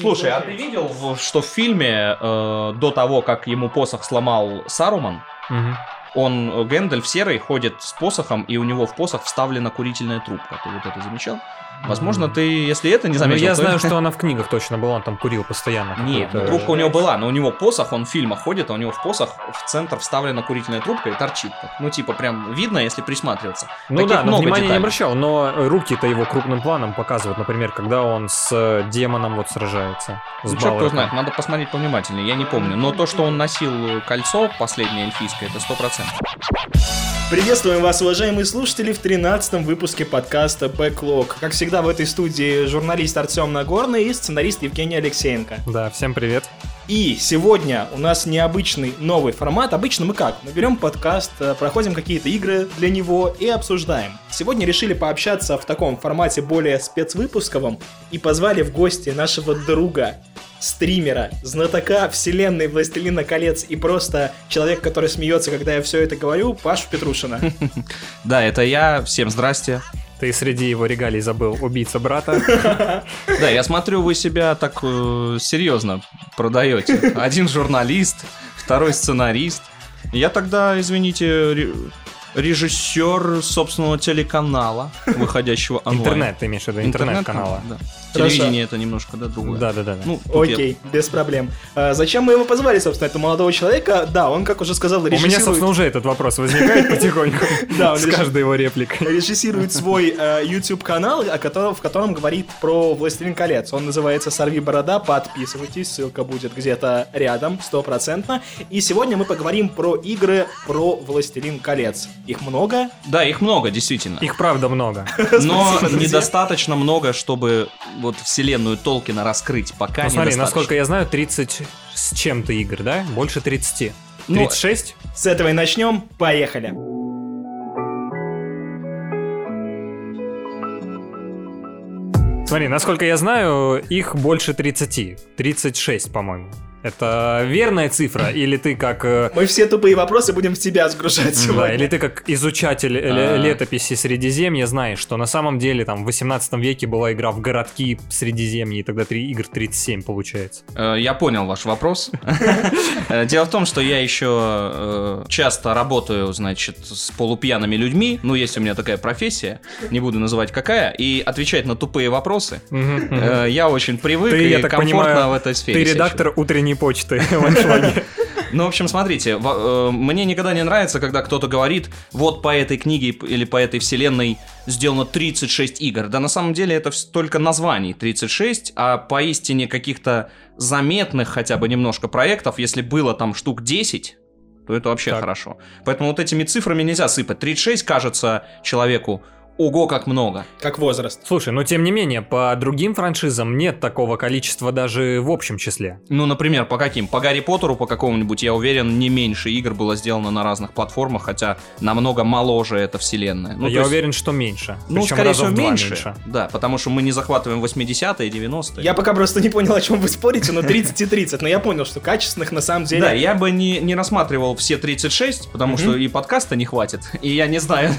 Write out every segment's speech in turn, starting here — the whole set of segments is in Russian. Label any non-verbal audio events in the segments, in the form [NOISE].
Слушай, а ты видел, в- что в фильме э, до того, как ему посох сломал Саруман, Мгм он, э, Гэндальф серый, ходит с посохом, и у него в посох вставлена курительная трубка. Ты вот это замечал? Возможно, ты, если это не ну, заметил... Но я то... знаю, что она в книгах точно была, он там курил постоянно. Нет, ну, трубка у него была, но у него посох, он в фильмах ходит, а у него в посох в центр вставлена курительная трубка и торчит. Так. Ну, типа, прям видно, если присматриваться. Ну Таких да, но внимания деталей. не обращал, но руки-то его крупным планом показывают, например, когда он с э, демоном вот сражается. С ну, черт кто знает, надо посмотреть повнимательнее, я не помню. Но то, что он носил кольцо последнее эльфийское, это 100%. Яндекса. Приветствуем вас, уважаемые слушатели, в 13 выпуске подкаста Backlog. Как всегда, в этой студии журналист Артем Нагорный и сценарист Евгений Алексеенко. Да, всем привет. И сегодня у нас необычный новый формат. Обычно мы как? Мы берем подкаст, э, проходим какие-то игры для него и обсуждаем. Сегодня решили пообщаться в таком формате более спецвыпусковом и позвали в гости нашего друга стримера, знатока вселенной Властелина колец и просто человек, который смеется, когда я все это говорю, Пашу Петрушина. [LAUGHS] Да, это я, всем здрасте. Ты среди его регалий забыл убийца брата. [LAUGHS] Да, я смотрю, вы себя так э, серьезно продаете. Один журналист, второй сценарист. Я тогда, извините, ре- режиссер собственного телеканала, выходящего онлайн. Интернет, ты имеешь в виду, интернет-канала. Да. Хорошо. Телевидение это немножко, да, другое. Да-да-да. Ну, тут я- Окей, без проблем. А, зачем мы его позвали, собственно, этого молодого человека? Да, он, как уже сказал, У меня, режиссирует... собственно, уже этот вопрос возникает потихоньку [LAUGHS] Да, с каждой его репликой. режиссирует свой э, YouTube-канал, о котором, в котором говорит про «Властелин колец». Он называется «Сорви борода», подписывайтесь, ссылка будет где-то рядом, стопроцентно. И сегодня мы поговорим про игры про «Властелин колец». Их много, Да, их много, действительно. Их правда много. Но недостаточно много, чтобы вот вселенную Толкина раскрыть. Пока Ну, смотри, насколько я знаю, 30 с чем-то игр, да? Больше 30. Ну, 36? С этого и начнем, поехали. Смотри, насколько я знаю, их больше 30. 36, по-моему. Это верная цифра? Или ты как... э, Мы все тупые вопросы будем в тебя сгружать Да, сегодня. или ты как изучатель э, А. летописи Средиземья знаешь, что на самом деле там в 18 веке была игра в городки Средиземья, и тогда три игр 37 получается. Э, Я понял ваш вопрос. Э, Дело в том, что я еще часто работаю, значит, с полупьяными людьми. Ну, есть у меня такая профессия, не буду называть какая, и отвечать на тупые вопросы. Я очень привык и я так комфортно понимаю, в этой сфере. Ты редактор утренней почты [LAUGHS] в аншлаге. Ну, в общем, смотрите, э, мне никогда не нравится, когда кто-то говорит, вот по этой книге или по этой вселенной сделано 36 игр. Да на самом деле это только названий 36, а поистине каких-то заметных хотя бы немножко проектов, если было там штук 10, то это вообще Так. хорошо. Поэтому вот этими цифрами нельзя сыпать. 36 кажется человеку, ого, как много. Как возраст. Слушай, но тем не менее, по другим франшизам нет такого количества даже в общем числе. Ну, например, по каким? По Гарри Поттеру, по какому-нибудь, я уверен, не меньше игр было сделано на разных платформах, хотя намного моложе эта вселенная. Ну, я есть- уверен, что меньше. Ну, Причем скорее всего, два меньше. Да, потому что мы не захватываем 80-е, 90-е. Я пока просто не понял, о чем вы спорите, но 30 и 30. Но я понял, что качественных на самом деле... Да, я бы не, не рассматривал все 36, потому что и подкаста не хватит. И я не знаю,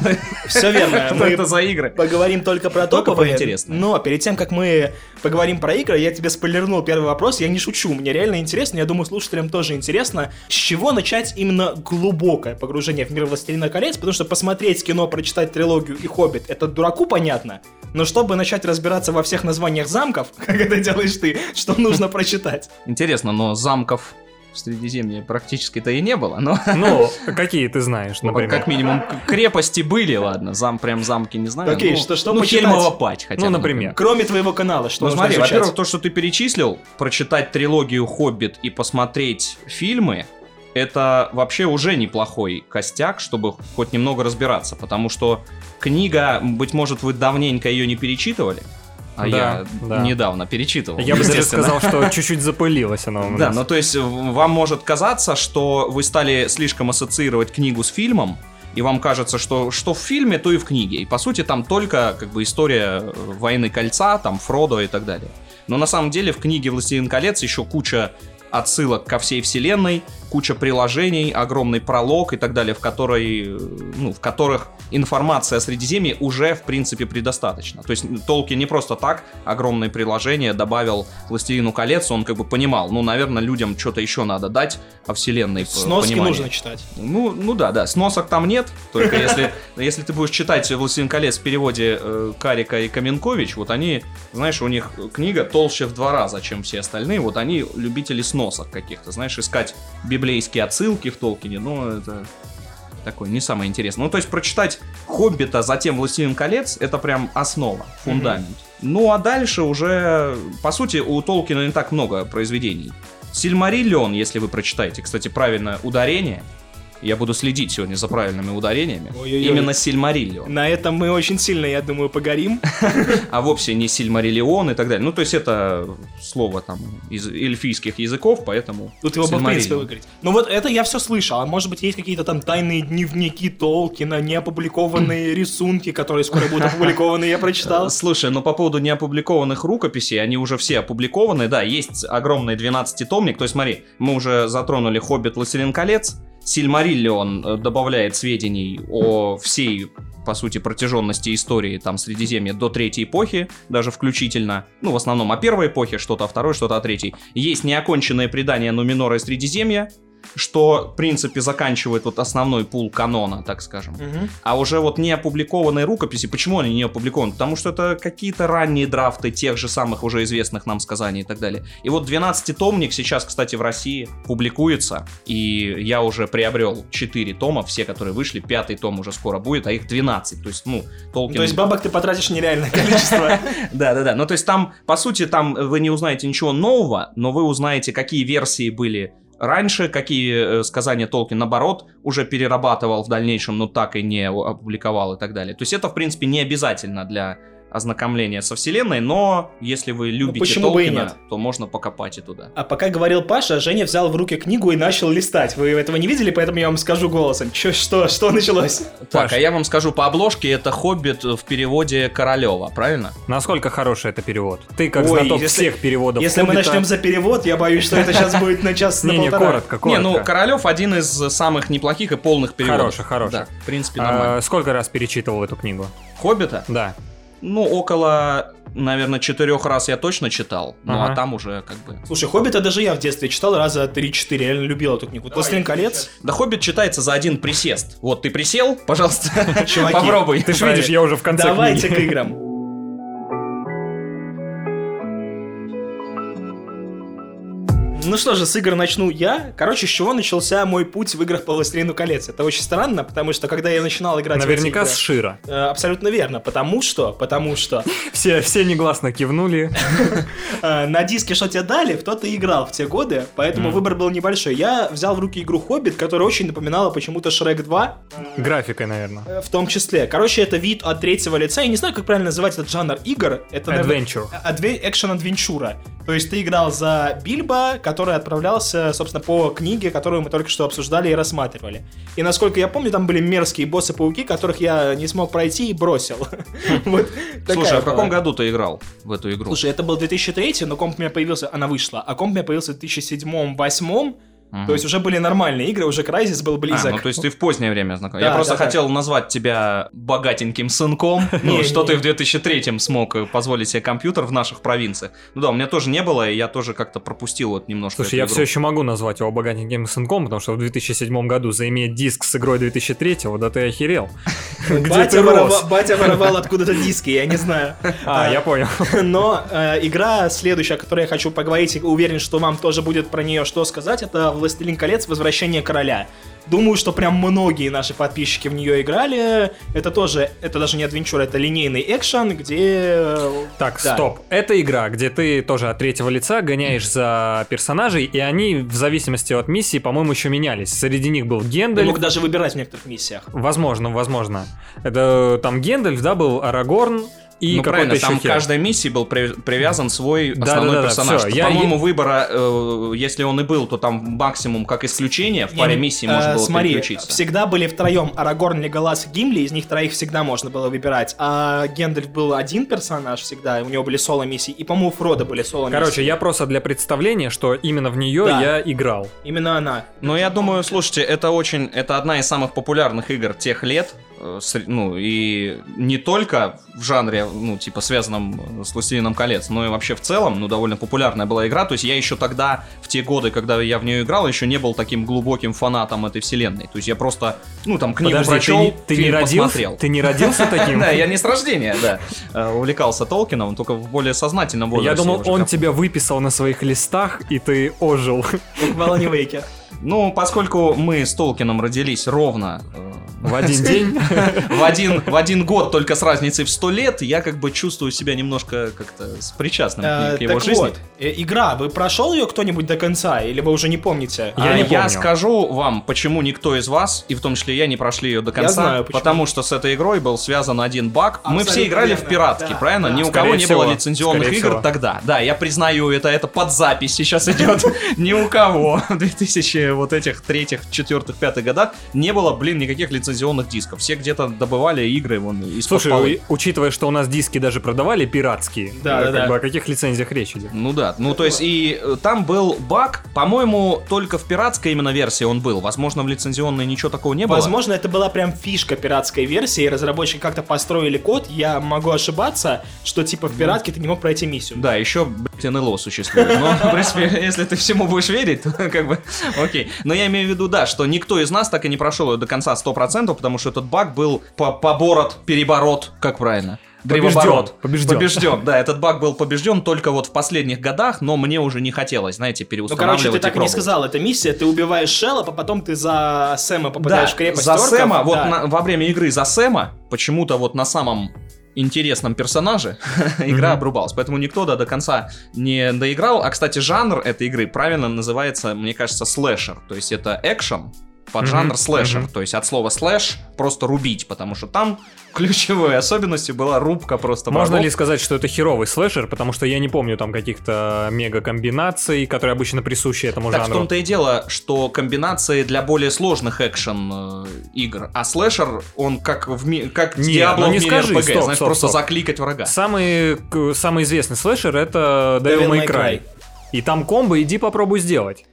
Все верно. [LAUGHS] Мы это за игры. поговорим только про Только про интересное. Но перед тем, как мы поговорим про игры, я тебе спойлернул первый вопрос. Я не шучу, мне реально интересно. Я думаю, слушателям тоже интересно. С чего начать именно глубокое погружение в мир Властелина колец? Потому что посмотреть кино, прочитать трилогию и Хоббит, это дураку понятно. Но чтобы начать разбираться во всех названиях замков, [LAUGHS] как это делаешь ты, что нужно прочитать? Интересно, но замков в Средиземье практически-то и не было. Но Ну, [LAUGHS] какие ты знаешь, например? как минимум крепости были, ладно. Зам, прям замки не знаю. Окей, ну, что- что ну, почитать? Хельмова пать хотя Ну, бы, например. Кроме твоего канала, что Ну нужно смотри, изучать? во-первых, то, что ты перечислил, прочитать трилогию «Хоббит» и посмотреть фильмы, это вообще уже неплохой костяк, чтобы хоть немного разбираться, потому что книга, быть может, вы давненько ее не перечитывали, а Да, я да. недавно перечитывал. Я бы даже сказал, что [LAUGHS] чуть-чуть запылилось оно Да, ну то есть вам может казаться, что вы стали слишком ассоциировать книгу с фильмом, и вам кажется, что что в фильме, то и в книге. И по сути там только как бы история э, войны кольца, там Фродо и так далее. Но на самом деле в книге «Властелин колец» еще куча отсылок ко всей вселенной, куча приложений, огромный пролог и так далее, в, которой, ну, в которых информация о Средиземье уже, в принципе, предостаточно. То есть Толки не просто так огромное приложение добавил «Властелину колец», он как бы понимал, ну, наверное, людям что-то еще надо дать о вселенной. Сноски понимание. нужно читать. Ну, ну да, да, сносок там нет, только если, [LAUGHS] если ты будешь читать «Властелин колец» в переводе э, Карика и Каменкович, вот они, знаешь, у них книга толще в два раза, чем все остальные, вот они любители сносок каких-то, знаешь, искать библейские отсылки в Толкине, ну, это такое не самое интересное. Ну, то есть прочитать «Хоббита», затем «Властелин колец» — это прям основа, фундамент. Ну, а дальше уже, по сути, у Толкина не так много произведений. Сильмариллион, если вы прочитаете, кстати, правильное ударение, я буду следить сегодня за правильными ударениями. Ой-ой-ой. Именно Сильмариллион. На этом мы очень сильно, я думаю, погорим. [LAUGHS] А вовсе не Сильмариллион и так далее. Ну, то есть это слово там из эльфийских языков, поэтому Тут его бы, в принципе, выиграть. Ну вот это я все слышал. А может быть есть какие-то там тайные дневники Толкина, неопубликованные [LAUGHS] рисунки, которые скоро будут опубликованы, я прочитал. Слушай, ну по поводу неопубликованных рукописей, они уже все опубликованы, да, есть огромный 12-томник, то есть смотри, мы уже затронули «Хоббит. Властелин колец», Сильмариллион э, добавляет сведений о всей, по сути, протяженности истории там Средиземья до третьей эпохи, даже включительно, ну, в основном о первой эпохе, что-то о второй, что-то о третьей. Есть неоконченное предание Нуминора и Средиземья, что, в принципе, заканчивает вот основной пул канона, так скажем. Мгм. А уже вот не опубликованные рукописи, почему они не опубликованы? Потому что это какие-то ранние драфты тех же самых уже известных нам сказаний и так далее. И вот 12-томник сейчас, кстати, в России публикуется, и я уже приобрел 4 тома, все, которые вышли, пятый том уже скоро будет, а их 12. То есть, ну, Толкин... То есть бабок ты потратишь нереальное количество. [LAUGHS] Да, да, да. Ну, то есть там, по сути, там вы не узнаете ничего нового, но вы узнаете, какие версии были раньше, какие э, сказания Толкин, наоборот, уже перерабатывал в дальнейшем, но так и не опубликовал и так далее. То есть это, в принципе, не обязательно для ознакомления со вселенной, но если вы любите почему бы и Толкина, нет? то можно покопать и туда. А пока говорил Паша, Женя взял в руки книгу и начал листать. Вы этого не видели, поэтому я вам скажу голосом. Чё, что, что началось? Так, Паш. а я вам скажу по обложке, это «Хоббит» в переводе Королева, правильно? Насколько хороший это перевод? Ты как Ой, знаток если- всех переводов Если мы «Хоббита». начнем за перевод, я боюсь, что это сейчас будет на час на полтора. коротко, коротко. Не, ну Королев один из самых неплохих и полных переводов. Хороший, хороший. Да, в принципе, А, нормально. сколько раз перечитывал эту книгу? Хоббита? Да. Ну, около, наверное, четырех раз я точно читал, ну Ага. а там уже как бы... Слушай, Хоббита даже я в детстве читал раза 3-4, я реально любил эту книгу. «Властелин колец». Да Хоббит читается за один присест. Вот ты присел, пожалуйста, [LAUGHS] Чуваки, попробуй. Ты же видишь, я уже в конце Давайте к играм. Ну что же, с игр начну я. Короче, с чего начался мой путь в играх по «Властелину колец»? Это очень странно, потому что когда я начинал играть в Наверняка игры- с Шира. Э, Абсолютно верно, потому что, потому что [LAUGHS] Все, все негласно кивнули. [LAUGHS] э, на диске, что тебе дали, в то ты играл в те годы, поэтому выбор был небольшой. Я взял в руки игру «Хоббит», которая очень напоминала почему-то «Шрек 2», Графикой, наверное. э, в том числе. Короче, это вид от третьего лица. Я не знаю, как правильно называть этот жанр игр. Это, Adventure. Адве- экшен-адвенчура. То есть ты играл за Бильбо, который отправлялся, собственно, по книге, которую мы только что обсуждали и рассматривали. И насколько я помню, там были мерзкие боссы-пауки, которых я не смог пройти и бросил. [LAUGHS] Такая Слушай, а в каком году ты играл в эту игру? Слушай, это был 2003, но комп у меня появился, она вышла, а комп у меня появился в 2007-2008, Мгм. то есть уже были нормальные игры, уже Crysis был А, близок. ну то есть ты в позднее время знаком. Да, Я просто да, да. хотел назвать тебя богатеньким сынком. [LAUGHS] Ну, что ты в 2003 смог э, позволить себе компьютер в наших провинциях. Ну да, у меня тоже не было, и я тоже как-то пропустил вот немножко Слушай, я все еще могу назвать его богатеньким сынком, потому что в 2007 году заиметь диск с игрой 2003 да ты охерел. [LAUGHS] Где Батя, ты рос? батя воровал [LAUGHS] откуда-то диски, я не знаю. А, я понял. Но э, игра следующая, о которой я хочу поговорить, и уверен, что вам тоже будет про нее что сказать, это «Властелин колец. Возвращение короля». Думаю, что прям многие наши подписчики в нее играли. Это тоже, это даже не адвенчур, это линейный экшен, где... э, Так, да. стоп. Это игра, где ты тоже от третьего лица гоняешь за персонажей, и они в зависимости от миссии, по-моему, еще менялись. Среди них был Ты Гендальф. мог даже выбирать в некоторых миссиях. Возможно, возможно. Это там Гендальф, да, был Арагорн, и ну правильно, там хер. каждой миссии был при- привязан свой Да, основной да, да, да, персонаж. что, я- По-моему, выбора, э, если он и был, то там максимум как исключение в паре Не, миссий э, можно было смотри, переключиться. всегда были втроем Арагорн, Леголас и Гимли, из них троих всегда можно было выбирать. А Гендальф был один персонаж всегда, у него были соло-миссии, и, по-моему, у Фрода были соло-миссии. Короче, я просто для представления, что именно в нее Да. я играл. Именно она. Но я думаю, слушайте, это очень, это одна из самых популярных игр тех лет, ну и не только в жанре, ну типа связанном с Властелином колец, но и вообще в целом, ну довольно популярная была игра. То есть я еще тогда, в те годы, когда я в нее играл, еще не был таким глубоким фанатом этой вселенной. То есть я просто, ну там книгу Подожди, прочел, ты, не- ты не родился? посмотрел. Ты не родился [LAUGHS] таким? Да, я не с рождения, да, э, увлекался Толкином, только в более сознательном возрасте. Я думал, он тебя выписал на своих листах, и ты ожил. Как в Алане Вейке. Ну, поскольку мы с Толкином родились ровно э, В один день. [LAUGHS] в один, в один год, только с разницей в сто лет, я как бы чувствую себя немножко как-то с причастным Э, к его так жизни. вот, э, игра, вы прошел ее кто-нибудь до конца, или вы уже не помните? Я А не я помню. скажу вам, почему никто из вас, и в том числе я, не прошли ее до конца, знаю, почему. потому что с этой игрой был связан один баг. Мы Абсолютно все играли в верно. пиратки, Да, правильно? да. Ни у кого не всего, было лицензионных игр всего. тогда. Да, я признаю это, это под запись сейчас идет. [LAUGHS] Ни у кого [LAUGHS] в 2000 вот этих третьих, четвертых, пятых годах не было, блин, никаких лицензионных дисков. Все где-то добывали игры вон из Слушай, у- учитывая, что у нас диски даже продавали пиратские, Да, э, да, как да. бы о каких лицензиях речь идет? Ну да, ну то есть и э, там был баг, по-моему, только в пиратской именно версии он был. Возможно, в лицензионной ничего такого не было. Возможно, это была прям фишка пиратской версии, и разработчики как-то построили код, я могу ошибаться, что типа в пиратке ты не мог пройти миссию. Да, еще, блядь, НЛО существует. Но, в принципе, [LAUGHS] если ты всему будешь верить, то как бы окей. Но я имею в виду, да, что никто из нас так и не прошел ее до конца 100%, потому что этот баг был по поборот, переборот, как правильно? Древоборот. Побежден. Побежден, да, этот баг был побежден только вот в последних годах, но мне уже не хотелось, знаете, Ну, переустанавливать короче, ты так и не сказал, это миссия, ты убиваешь Шеллопа, потом ты за Сэма попадаешь Да, в крепость за орков, Сэма, вот во время игры за Сэма, почему-то вот на самом интересном персонаже [LAUGHS] игра Мгм. обрубалась. Поэтому никто да, до конца не доиграл. А, кстати, жанр этой игры правильно называется, мне кажется, слэшер. То есть это экшен под жанр Мгм, слэшер. мгм. То есть от слова slash просто рубить, потому что там [LAUGHS] ключевой особенностью была рубка просто Можно врагов. ли сказать, что это херовый слэшер, потому что я не помню там каких-то мега-комбинаций, которые обычно присущи этому Так в жанру. том-то и дело, что комбинации для более сложных экшен э, игр, а слэшер, он как в ми- как Не, Diablo ну не в мире скажи, RPG, стоп, знаешь, стоп, просто стоп. закликать врага. Самый, самый известный слэшер это Devil, Devil May. Cry. И там комбо иди попробуй сделать.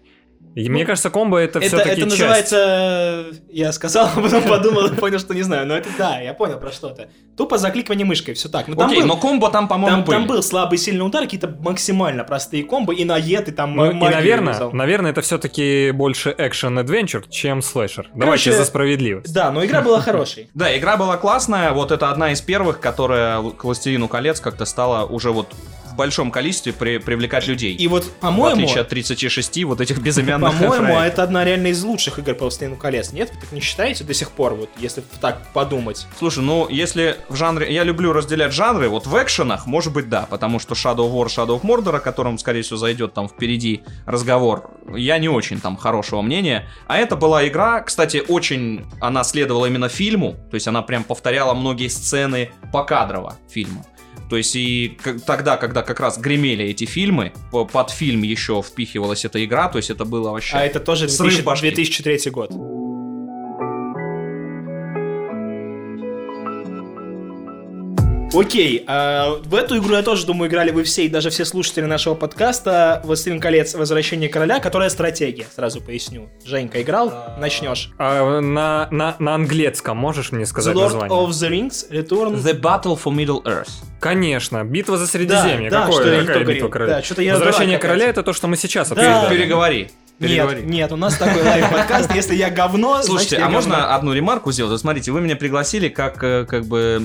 И мне кажется, комбо это, Это, все-таки это часть. называется... Я сказал, а [LAUGHS] потом подумал и понял, что не знаю. Но это да, я понял про что-то. Тупо закликивание мышкой, все так. Ну, там Окей, был, но комбо там, по-моему, там, там были. был слабый сильный удар, какие-то максимально простые комбо, и наед, и там Ну, и, наверное, юзал. наверное, это все-таки больше экшен-адвенчур, чем слэшер. Давайте Короче, за справедливость. Да, но игра была хорошей. [LAUGHS] Да, игра была классная, вот это одна из первых, которая к «Властелину колец» как-то стала уже вот в большом количестве при- привлекать людей. И вот, в по-моему, отличие от 36 вот этих безымянных по-моему, [LAUGHS] проектов. это одна реально из лучших игр по «Властелину колец». Нет? Вы так не считаете до сих пор, вот, если так подумать? Слушай, ну если в жанре... Я люблю разделять жанры, вот в экшенах, может быть, да, потому что Shadow War, Shadow of Mordor, о котором, скорее всего, зайдет там впереди разговор, я не очень там хорошего мнения. А это была игра, кстати, очень... Она следовала именно фильму, то есть она прям повторяла многие сцены покадрово фильма. То есть и тогда, когда как раз гремели эти фильмы, по- под фильм еще впихивалась эта игра, то есть это было вообще... А это тоже Срыв 2000 башки. 2003 год. Окей, а, в эту игру я тоже думаю играли вы все, и даже все слушатели нашего подкаста «Властелин колец. Возвращение короля», которая стратегия, сразу поясню. Женька, играл? Начнешь. А на, на, на английском можешь мне The сказать Lord название? of the Rings Return. The Battle for Middle Earth. Конечно, битва за Средиземье. Да, да, Какое, что я не какая битва короля? Да, что-то я Возвращение дурак короля это то, что мы сейчас Да. обсуждаем. Переговори. Переговори. Нет, нет, у нас такой лайв-подкаст, если я говно, Слушайте, значит, я а можно говно. одну ремарку сделать? Вот смотрите, вы меня пригласили как, э, как бы,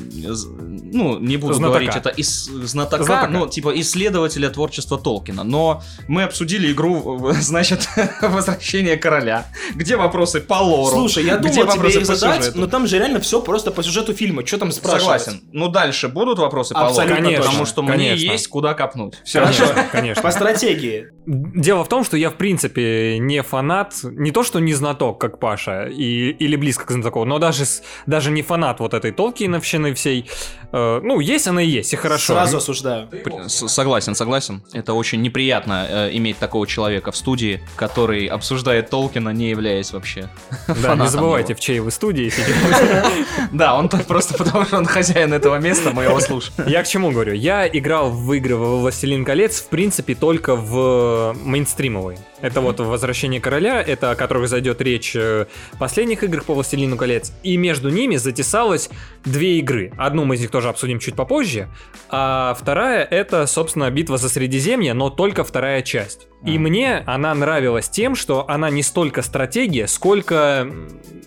ну, не буду Знатока. говорить это, из знатока, Знатока. ну, типа, исследователя творчества Толкина. Но мы обсудили игру, значит, [LAUGHS] «Возвращение короля», где вопросы по лору, Слушай, я где думал тебе вопросы их по задать, сюжету. но там же реально все просто по сюжету фильма. Что там спрашивать? Согласен. Ну, дальше будут вопросы по Абсолютно точно, Потому что мне конечно. есть куда копнуть. Все Конечно, конечно. По стратегии. Дело в том, что я, в принципе, не фанат, не то, что не знаток, как Паша, и, или близко к знатоку, но даже, даже не фанат вот этой Толкиновщины всей. Э, ну, есть она и есть, и хорошо. Сразу осуждаю. Согласен, согласен. Это очень неприятно э, иметь такого человека в студии, который обсуждает Толкина, не являясь вообще. Да, не забывайте, его. в чьей вы студии сидите. [LAUGHS] Да, он так просто потому, что он хозяин этого места, мы его слушаем. Я к чему говорю? Я играл в игры во «Властелин колец», в принципе, только в мейнстримовой. Это вот «Возвращение короля», это о которых зайдет речь э, в последних играх по «Властелину колец». И между ними затесалось две игры. Одну мы из них тоже обсудим чуть попозже, а вторая — это, собственно, «Битва за Средиземье», но только вторая часть. И мне она нравилась тем, что она не столько стратегия, сколько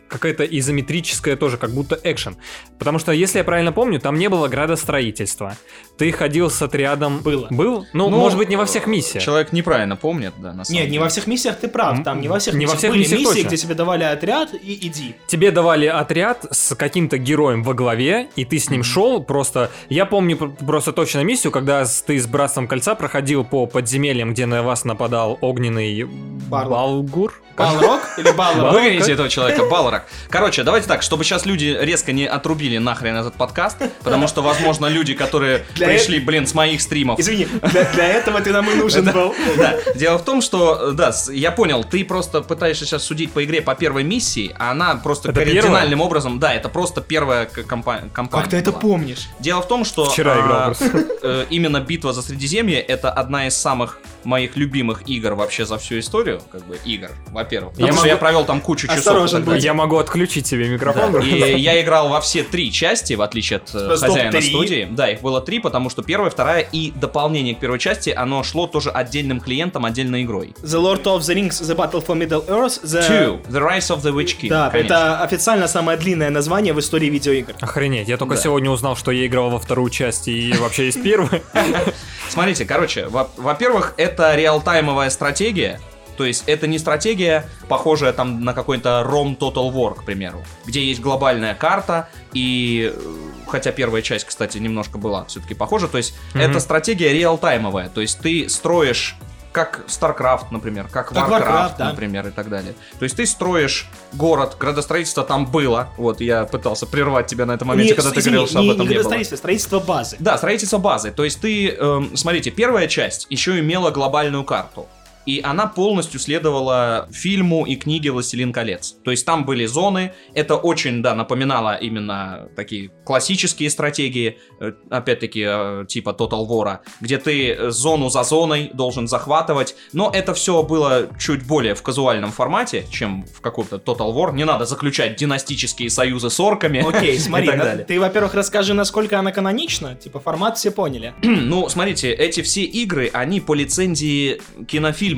какая-то изометрическая тоже, как будто экшен. Потому что, если я правильно помню, там не было градостроительства. Ты ходил с отрядом... Было. Был? Ну, Ну, может быть, не во всех миссиях. Человек неправильно помнит, да, на самом Нет, не деле. во всех миссиях ты прав. Там не во всех Не во миссиях всех были миссиях миссии, точно. где тебе давали отряд и иди. Тебе давали отряд с каким-то героем во главе, и ты с ним шел просто... Я помню пр- просто точно миссию, когда ты с Братством Кольца проходил по подземельям, где на вас нападал огненный Барлок. Балгур. Балрог [LAUGHS] или Балрог? Выгоните этого человека, Балрак. Короче, давайте так, чтобы сейчас люди резко не отрубили нахрен этот подкаст, потому что, возможно, люди, которые пришли, блин, с моих стримов. Извини, для, для этого ты нам и нужен был. [LAUGHS] Да, дело в том, что, да, я понял, ты просто пытаешься сейчас судить по игре по первой миссии, а она просто кардинальным образом, да, это просто первая компания. Как ты это помнишь? Дело в том, что Вчера а, играл просто. [LAUGHS] э, именно битва за Средиземье это одна из самых моих любимых игр вообще за всю историю, как бы игр, во-первых. Потому Я что могу- я провел там кучу часов. Осторожен. Я могу отключить себе микрофон. Да, И я играл во все три части, в отличие от э, Стоп, хозяина три? студии. Да, их было три, потому что первая, вторая и дополнение к первой части, оно шло тоже отдельным клиентом, отдельной игрой. The Lord of the Rings, The Battle for Middle Earth, The... Two, The Rise of the Witch King. Да, конечно. это официально самое длинное название в истории видеоигр. Охренеть, я только Да. сегодня узнал, что я играл во вторую часть и вообще есть первую. [LAUGHS] Смотрите, короче, во- во-первых, это реалтаймовая стратегия. То есть это не стратегия, похожая там на какой-то ROM Total War, к примеру, где есть глобальная карта, и э, хотя первая часть, кстати, немножко была все-таки похожа, то есть Мгм. это стратегия реалтаймовая, то есть ты строишь как StarCraft, например, как Как Warcraft, Warcraft, да. например, и так далее. То есть ты строишь город, градостроительство там было. Вот, я пытался прервать тебя на этом моменте, Не, когда ты извини, говорил, что об этом не не было. градостроительство, строительство базы. Да, строительство базы. То есть ты, эм, смотрите, первая часть еще имела глобальную карту. И она полностью следовала фильму и книге «Властелин колец». То есть там были зоны, это очень, да, напоминало именно такие классические стратегии, э, опять-таки, э, типа Total War, где ты зону за зоной должен захватывать, но это все было чуть более в казуальном формате, чем в каком-то Total War. Не надо заключать династические союзы с орками Окей, [LAUGHS] смотри, ты, во-первых, расскажи, насколько она канонична. Типа, формат все поняли. [CLEARS THROAT] Ну, смотрите, эти все игры, они по лицензии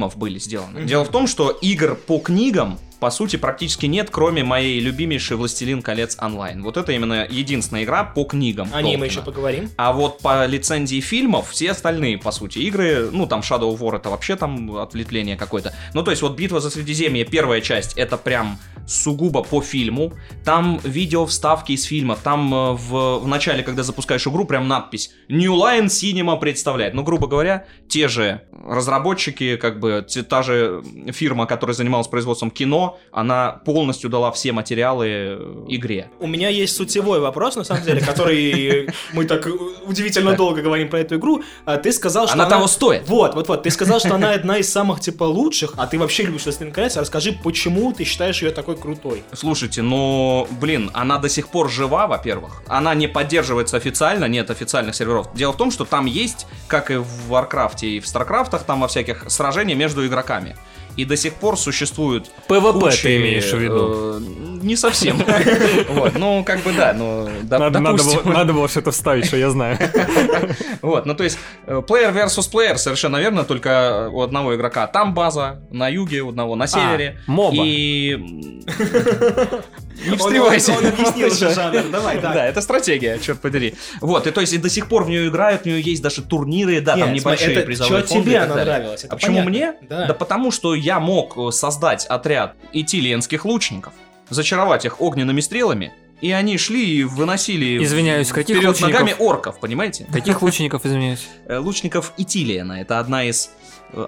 кинофильмов были сделаны. Дело в том, что игр по книгам по сути, практически нет, кроме моей любимейшей «Властелин колец онлайн». Вот это именно единственная игра по книгам. О ней мы еще поговорим. А вот по лицензии фильмов все остальные, по сути, игры, ну там Shadow of War это вообще там ответвление какое-то. Ну то есть вот Битва за Средиземье, первая часть, это прям сугубо по фильму. Там видео вставки из фильмов, там э, в, в начале, когда запускаешь игру, прям надпись New Line Cinema представляет. Ну, грубо говоря, те же разработчики, как бы те- та же фирма, которая занималась производством кино, она полностью дала все материалы э, игре. У меня есть сутевой вопрос, на самом деле, который мы так удивительно долго говорим про эту игру. А Ты сказал, что Она того стоит. Вот, вот, вот. Ты сказал, что она [LAUGHS] одна из самых, типа, лучших, а ты вообще любишь «Властелин колец». Расскажи, почему ты считаешь ее такой крутой? Слушайте, ну, блин, она до сих пор жива, во-первых. Она не поддерживается официально, нет официальных серверов. Дело в том, что там есть, как и в Варкрафте и в Старкрафтах, там во всяких сражения между игроками. И до сих пор существуют PvP кучи, ты имеешь в виду? э, Не совсем. [LAUGHS] Вот, ну, как бы да, ну, доп- Надо, было, что-то вставить, что я знаю. [LAUGHS] Вот, ну то есть, э, player versus player, совершенно верно, только у одного игрока там база, на юге у одного, на севере. MOBA. И... Не Он- встревайте. Он, он объяснил уже жанр, давай, Да, да. это стратегия, черт подери. Вот, и то есть и до сих пор в нее играют, в нее есть даже турниры, да, там Нет, небольшие смотри, это призовые фонды тебе она нравилась, это а почему мне? Да. потому что я мог э, создать отряд итилиенских лучников, зачаровать их огненными стрелами и они шли и выносили Извиняюсь, каких вперед лучников? ногами орков, понимаете? Каких лучников, извиняюсь? Э, Лучников Итилиена, это одна из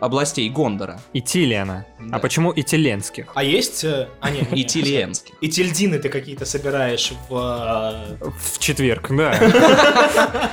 областей Гондора. Итилиана. Да. А почему итиленских? А есть... э, А, нет, нет, Итилиенских. И тильдины ты какие-то собираешь в... э, В четверг, да.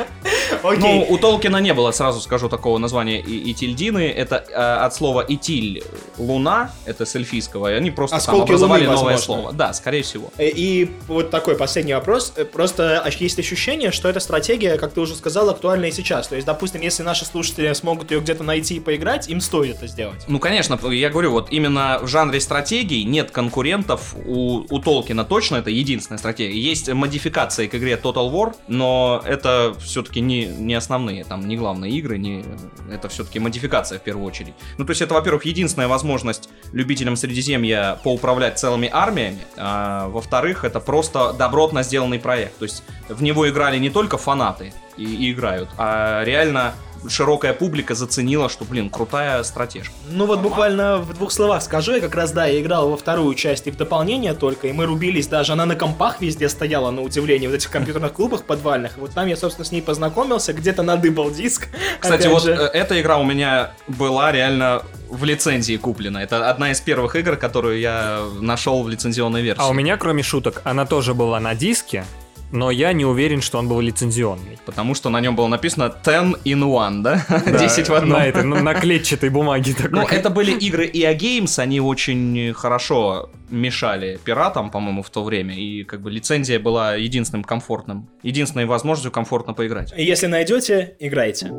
[LAUGHS] Ну, Окей. у Толкина не было, сразу скажу, такого названия и- Итильдины. Это э, от слова Итиль — луна, это с эльфийского, и они просто там Осколки образовали луны, новое возможно. слово. Да, скорее всего. Э, И вот такой последний вопрос. Э, Просто есть ощущение, что эта стратегия, как ты уже сказал, актуальна и сейчас. То есть, допустим, если наши слушатели смогут ее где-то найти и поиграть, им стоит это сделать. Ну, конечно, я говорю, вот именно в жанре стратегий нет конкурентов. У, у Толкина точно это единственная стратегия. Есть модификации к игре Total War, но это все-таки не, не основные, там, не главные игры, не, это все-таки модификация в первую очередь. Ну, то есть это, во-первых, единственная возможность любителям Средиземья поуправлять целыми армиями, а, во-вторых, это просто добротно сделанный проект. То есть в него играли не только фанаты и, и играют, а реально широкая публика заценила, что, блин, крутая стратежка. Ну вот буквально в двух словах скажу, я как раз, да, я играл во вторую часть и в дополнение только, и мы рубились даже, она на компах везде стояла, на удивление, в этих компьютерных клубах подвальных, вот там я, собственно, с ней познакомился, где-то надыбал диск. Кстати, вот же. э, эта игра у меня была реально в лицензии куплена. Это одна из первых игр, которую я нашел в лицензионной версии. А у меня, кроме шуток, она тоже была на диске, но я не уверен, что он был лицензионный. Потому что на нем было написано 10 in one, да? Да, [LAUGHS] 10 в одном. На этой, на, клетчатой бумаге такой. Ну, это были игры EA Games, они очень хорошо мешали пиратам, по-моему, в то время, и как бы лицензия была единственным комфортным, единственной возможностью комфортно поиграть. Если найдете, играйте.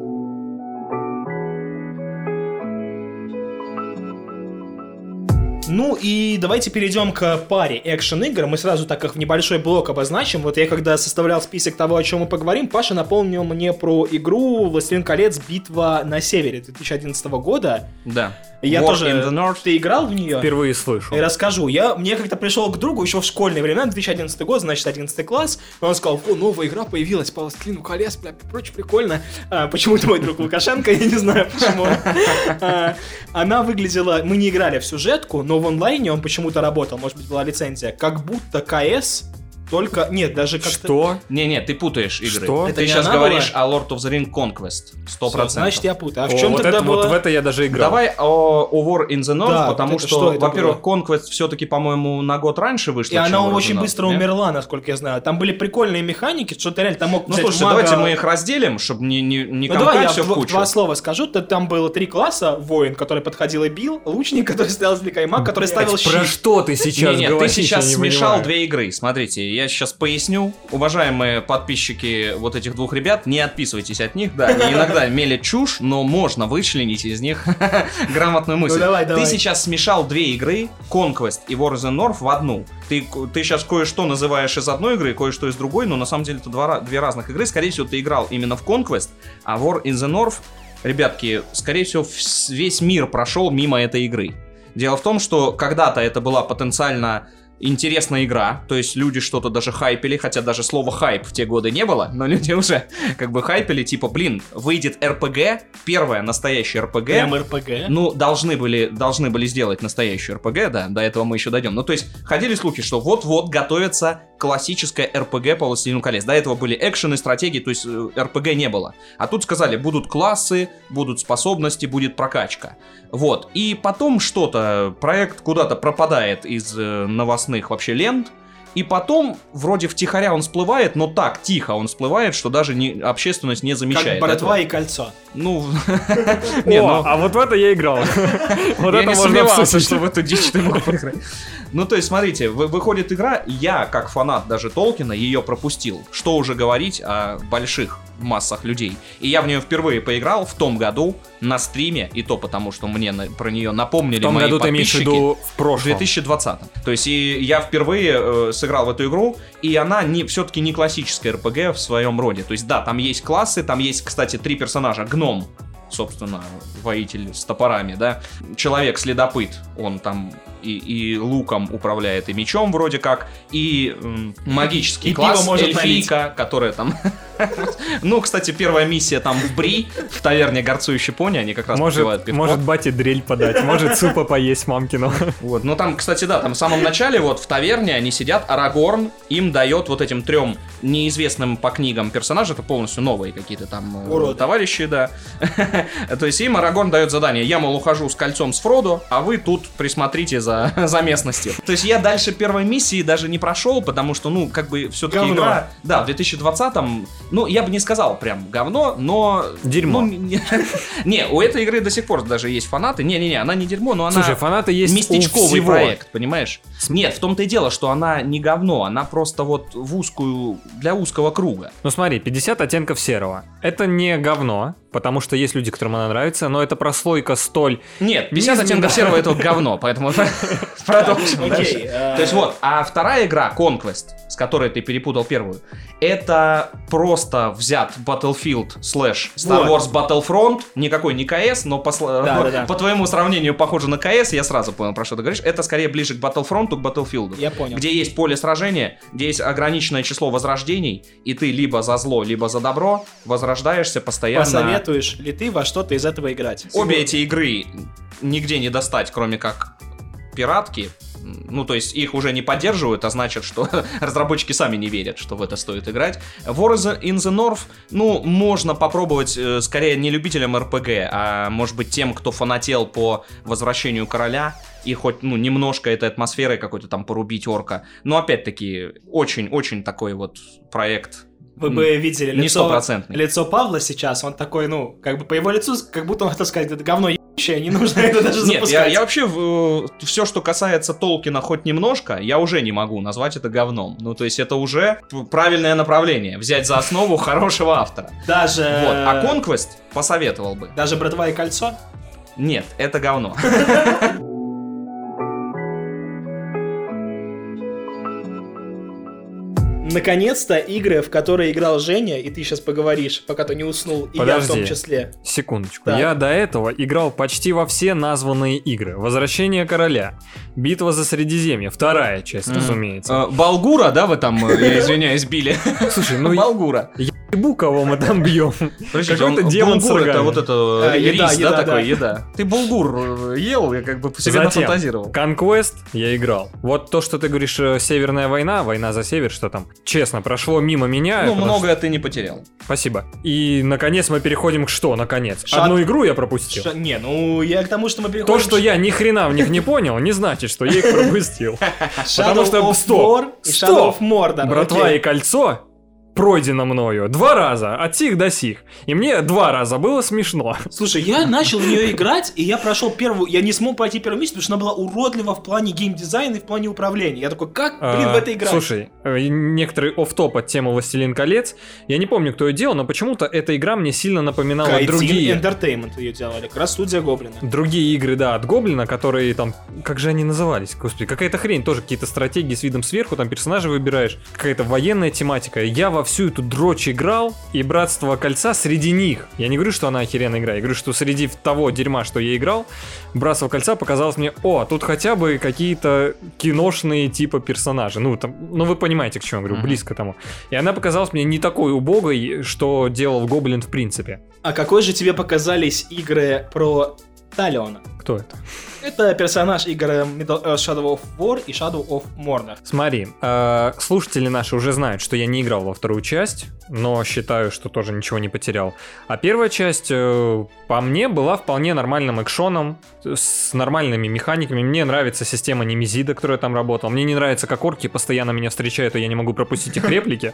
Ну и давайте перейдем к паре экшен игр. Мы сразу так их в небольшой блок обозначим. Вот я когда составлял список того, о чем мы поговорим, Паша напомнил мне про игру «Властелин колец. Битва на севере» 2011 года. Да. Я War тоже... in the North. Ты играл в нее? Впервые слышу. И расскажу. Я, мне как-то пришел к другу еще в школьные времена, 2011 год, значит, 11 класс. и Он сказал, о, новая игра появилась по «Властелину колец», бля, прочее, прикольно. А, почему-то мой друг Лукашенко, я не знаю почему. [LAUGHS] А, она выглядела, мы не играли в сюжетку, но в онлайне он почему-то работал, может быть, была лицензия, как будто КС, только, нет, даже как-то... Что? Не-не, ты путаешь игры. Что? Это Ты сейчас говоришь была? о Lord of the Ring Conquest. 100%. Значит, я путаю. А в О, чем вот тогда это, было? Вот в это я даже играл. Давай о, о War in the North, Да, потому вот это что, что во-первых, было? Conquest все-таки, по-моему, на год раньше вышла. И она очень North, быстро нет? умерла, насколько я знаю. Там были прикольные механики, что ты реально там мог Ну, взять слушайте, мага- давайте мы их разделим, чтобы не, не, не Ну давай я все в, в два слова скажу. То там было три класса. Воин, который подходил и бил. Лучник, [LAUGHS] который стоял издалека. И маг, который ставил щит. Про что ты сейчас не, ты говоришь, сейчас смешал две игры. Смотрите, я сейчас поясню. Уважаемые подписчики вот этих двух ребят, не отписывайтесь от них. Да, они иногда мелят чушь, но можно вычленить из них [LAUGHS] грамотную мысль. Ну, давай, давай. Ты сейчас смешал две игры, Conquest и War in the North, в одну. Ты, ты сейчас кое-что называешь из одной игры, кое-что из другой, но на самом деле это два, две разных игры. Скорее всего, ты играл именно в Conquest, а War in the North, ребятки, скорее всего, вс- весь мир прошел мимо этой игры. Дело в том, что когда-то это была потенциально интересная игра, то есть люди что-то даже хайпели, хотя даже слова хайп в те годы не было, но люди [LAUGHS] уже как бы хайпели, типа, блин, выйдет РПГ, первая настоящая РПГ, Прям РПГ. ну, должны были, должны были сделать настоящую РПГ, да, до этого мы еще дойдем. Ну, то есть, ходили слухи, что вот-вот готовится классическая РПГ по «Властелину колец». До этого были экшены, стратегии, то есть э, РПГ не было. А тут сказали, будут классы, будут способности, будет прокачка. Вот. И потом что-то, проект куда-то пропадает из э, новостных вообще лент, и потом, вроде втихаря он всплывает, но так тихо он всплывает, что даже не, общественность не Как замечает. братва этого. и кольцо. Ну, [LAUGHS] ну, а вот в это я играл. [LAUGHS] Вот это можно обсудить. что в эту дичь ты мог поиграть. Ну, то есть, смотрите, вы- выходит игра, я, как фанат даже Толкина, ее пропустил. Что уже говорить о больших массах людей. И я в нее впервые поиграл в том году на стриме, и то потому, что мне на- про нее напомнили В том мои году ты имеешь в подписчики. виду в В прошлом. 2020. То есть и я впервые э, сыграл в эту игру, и она не, все-таки не классическая РПГ в своем роде. То есть да, там есть классы, там есть, кстати, три персонажа. Гном, собственно, воитель с топорами, да. Человек-следопыт, он там и, и луком управляет, и мечом вроде как, и м, магический И класс, пиво может эльфийка, которая там [LAUGHS] Ну, кстати, первая миссия там в Бри, в таверне горцующей пони, они как раз попивают Может, пивко. может бате дрель подать, может супа поесть мамкину. [LAUGHS] Вот. Ну там, кстати, да, там в самом начале вот в таверне они сидят, Арагорн им дает вот этим трем неизвестным по книгам персонажам, это полностью новые какие-то там э, Уроды. товарищи, да. [LAUGHS] То есть им Арагорн дает задание, я, мол, ухожу с кольцом с Фродо, а вы тут присмотрите за, [LAUGHS] за местностью. То есть я дальше первой миссии даже не прошел, потому что, ну, как бы все-таки Говно. игра... Да, в 2020-м, ну, я бы не сказал прям говно, но... Дерьмо. ну, не, [LAUGHS] не, у этой игры до сих пор даже есть фанаты. Не-не-не, она не дерьмо, но она... Слушай, фанаты есть у местечковый всего. проект, понимаешь? Нет, в том-то и дело, что она не говно, она просто вот в узкую, для узкого круга. Ну смотри, 50 оттенков серого. Это не говно, потому что есть люди, которым она нравится, но это прослойка столь... Нет, 50 Низменная. оттенков серого это говно, поэтому [LAUGHS] [LAUGHS] продолжим дальше. э, То есть вот, а вторая игра, Conquest, с которой ты перепутал первую, это просто взят Battlefield слэш Star. Wars Battlefront, никакой не КС, но по, Да, да, да. по твоему сравнению похоже на КС, я сразу понял, про что ты говоришь. Это скорее ближе к Battlefront, к Battlefield. Я понял. Где есть поле сражения, где есть ограниченное число возрождений, и ты либо за зло, либо за добро возрождаешься постоянно. Посоветуешь ли ты во что-то из этого играть? Обе эти игры нигде не достать, кроме как пиратки. Ну, то есть их уже не поддерживают, а значит, что [LAUGHS] разработчики сами не верят, что в это стоит играть. War in the North, ну, можно попробовать э, скорее не любителям РПГ, а может быть тем, кто фанател по возвращению короля и хоть, ну, немножко этой атмосферой какой-то там порубить орка. Но опять-таки, очень-очень такой вот проект. Вы бы видели Не лицо, Павла сейчас, он такой, ну, как бы по его лицу, как будто он хотел сказать, это говно ебучее, не нужно [LAUGHS] это даже Нет, я, запускать. я вообще все, что касается Толкина хоть немножко, я уже не могу назвать это говном. Ну, то есть это уже правильное направление. Взять за основу хорошего автора. Даже... Вот. А Conquest посоветовал бы. Даже «Братва и кольцо»? Нет, это говно. [LAUGHS] Наконец-то игры, в которые играл Женя, и ты сейчас поговоришь, пока ты не уснул, и я в Подожди. том числе. Секундочку. Так. Я до этого играл почти во все названные игры. Возвращение короля, Битва за Средиземье, вторая часть, Мгм. разумеется. Э, Болгура, да, вы там, э, я извиняюсь, били? Слушай, ну Болгура. Ебу, кого мы там бьем. Какой-то он- демон с булгур это рогами. вот это А, еда, рис, еда, да, да. такой, еда. Ты булгур э, ел, я как бы себе Затем, нафантазировал. Conquest я играл. Вот то, что ты говоришь, э, Северная война, война за север, что там, честно, прошло мимо меня. Ну, многое ты не потерял. что- Спасибо. И, наконец, мы переходим к что, наконец? Шат- Одну игру я пропустил. Ш- Не, ну я к тому, что мы переходим... То, что я ни хрена в них не понял, не значит, что я их пропустил. [LAUGHS] Потому что- стоп, стоп. Братва и кольцо пройдено мною два раза, от сих до сих. И мне два раза было смешно. Слушай, я начал в нее играть, и я прошел первую... Я не смог пройти первую миссию, потому что она была уродлива в плане геймдизайна и в плане управления. Я такой, как, блин, в А, это играть? Слушай, э, некоторый офф-топ от темы «Властелин колец». Я не помню, кто ее делал, но почему-то эта игра мне сильно напоминала Gaijin другие. Entertainment ее делали, как раз студия Гоблина. Другие игры, да, от Гоблина, которые там, как же они назывались, господи, какая-то хрень, тоже какие-то стратегии с видом сверху, там персонажа выбираешь, какая-то военная тематика. Я во всю эту дрочь играл, и Братство Кольца среди них. Я не говорю, что она охеренная игра, я говорю, что среди того дерьма, что я играл, Братство Кольца показалось мне, о, тут хотя бы какие-то киношные типа персонажи. Ну, там, ну вы понимаете, к чему я говорю, Мгм. близко тому. И она показалась мне не такой убогой, что делал Гоблин в принципе. А какой же тебе показались игры про Талиона? Кто это? Это персонаж игр Shadow of War и Shadow of Mordor. Смотри, э, слушатели наши уже знают, что я не играл во вторую часть, но считаю, что тоже ничего не потерял. А первая часть, э, по мне, была вполне нормальным экшоном, с нормальными механиками. Мне нравится система Немезида, которая там работала. Мне не нравится, как орки постоянно меня встречают, и я не могу пропустить их реплики.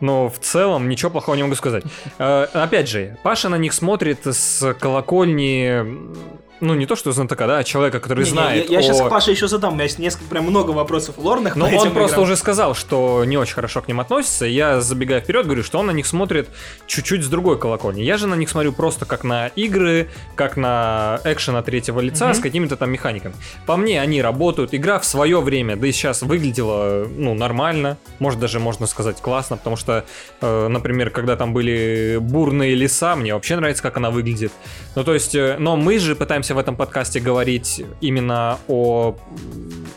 Но в целом ничего плохого не могу сказать. Э, Опять же, Паша на них смотрит с колокольни... Ну, не то, что знатока, да, а человека, который Не, знает я, я сейчас о- к Паше еще задам, у меня есть несколько, прям много вопросов лорных но он этим просто играм. уже сказал, что не очень хорошо к ним относится. Я, забегая вперед, говорю, что он на них смотрит чуть-чуть с другой колокольни. Я же на них смотрю просто как на игры, как на экшен от третьего лица Мгм. с какими-то там механиками. По мне, они работают. Игра в свое время, да и сейчас выглядела, ну, нормально. Может, даже можно сказать классно, потому что, э, например, когда там были бурные леса, мне вообще нравится, как она выглядит. Ну, то есть, э, но мы же пытаемся в этом подкасте говорить именно о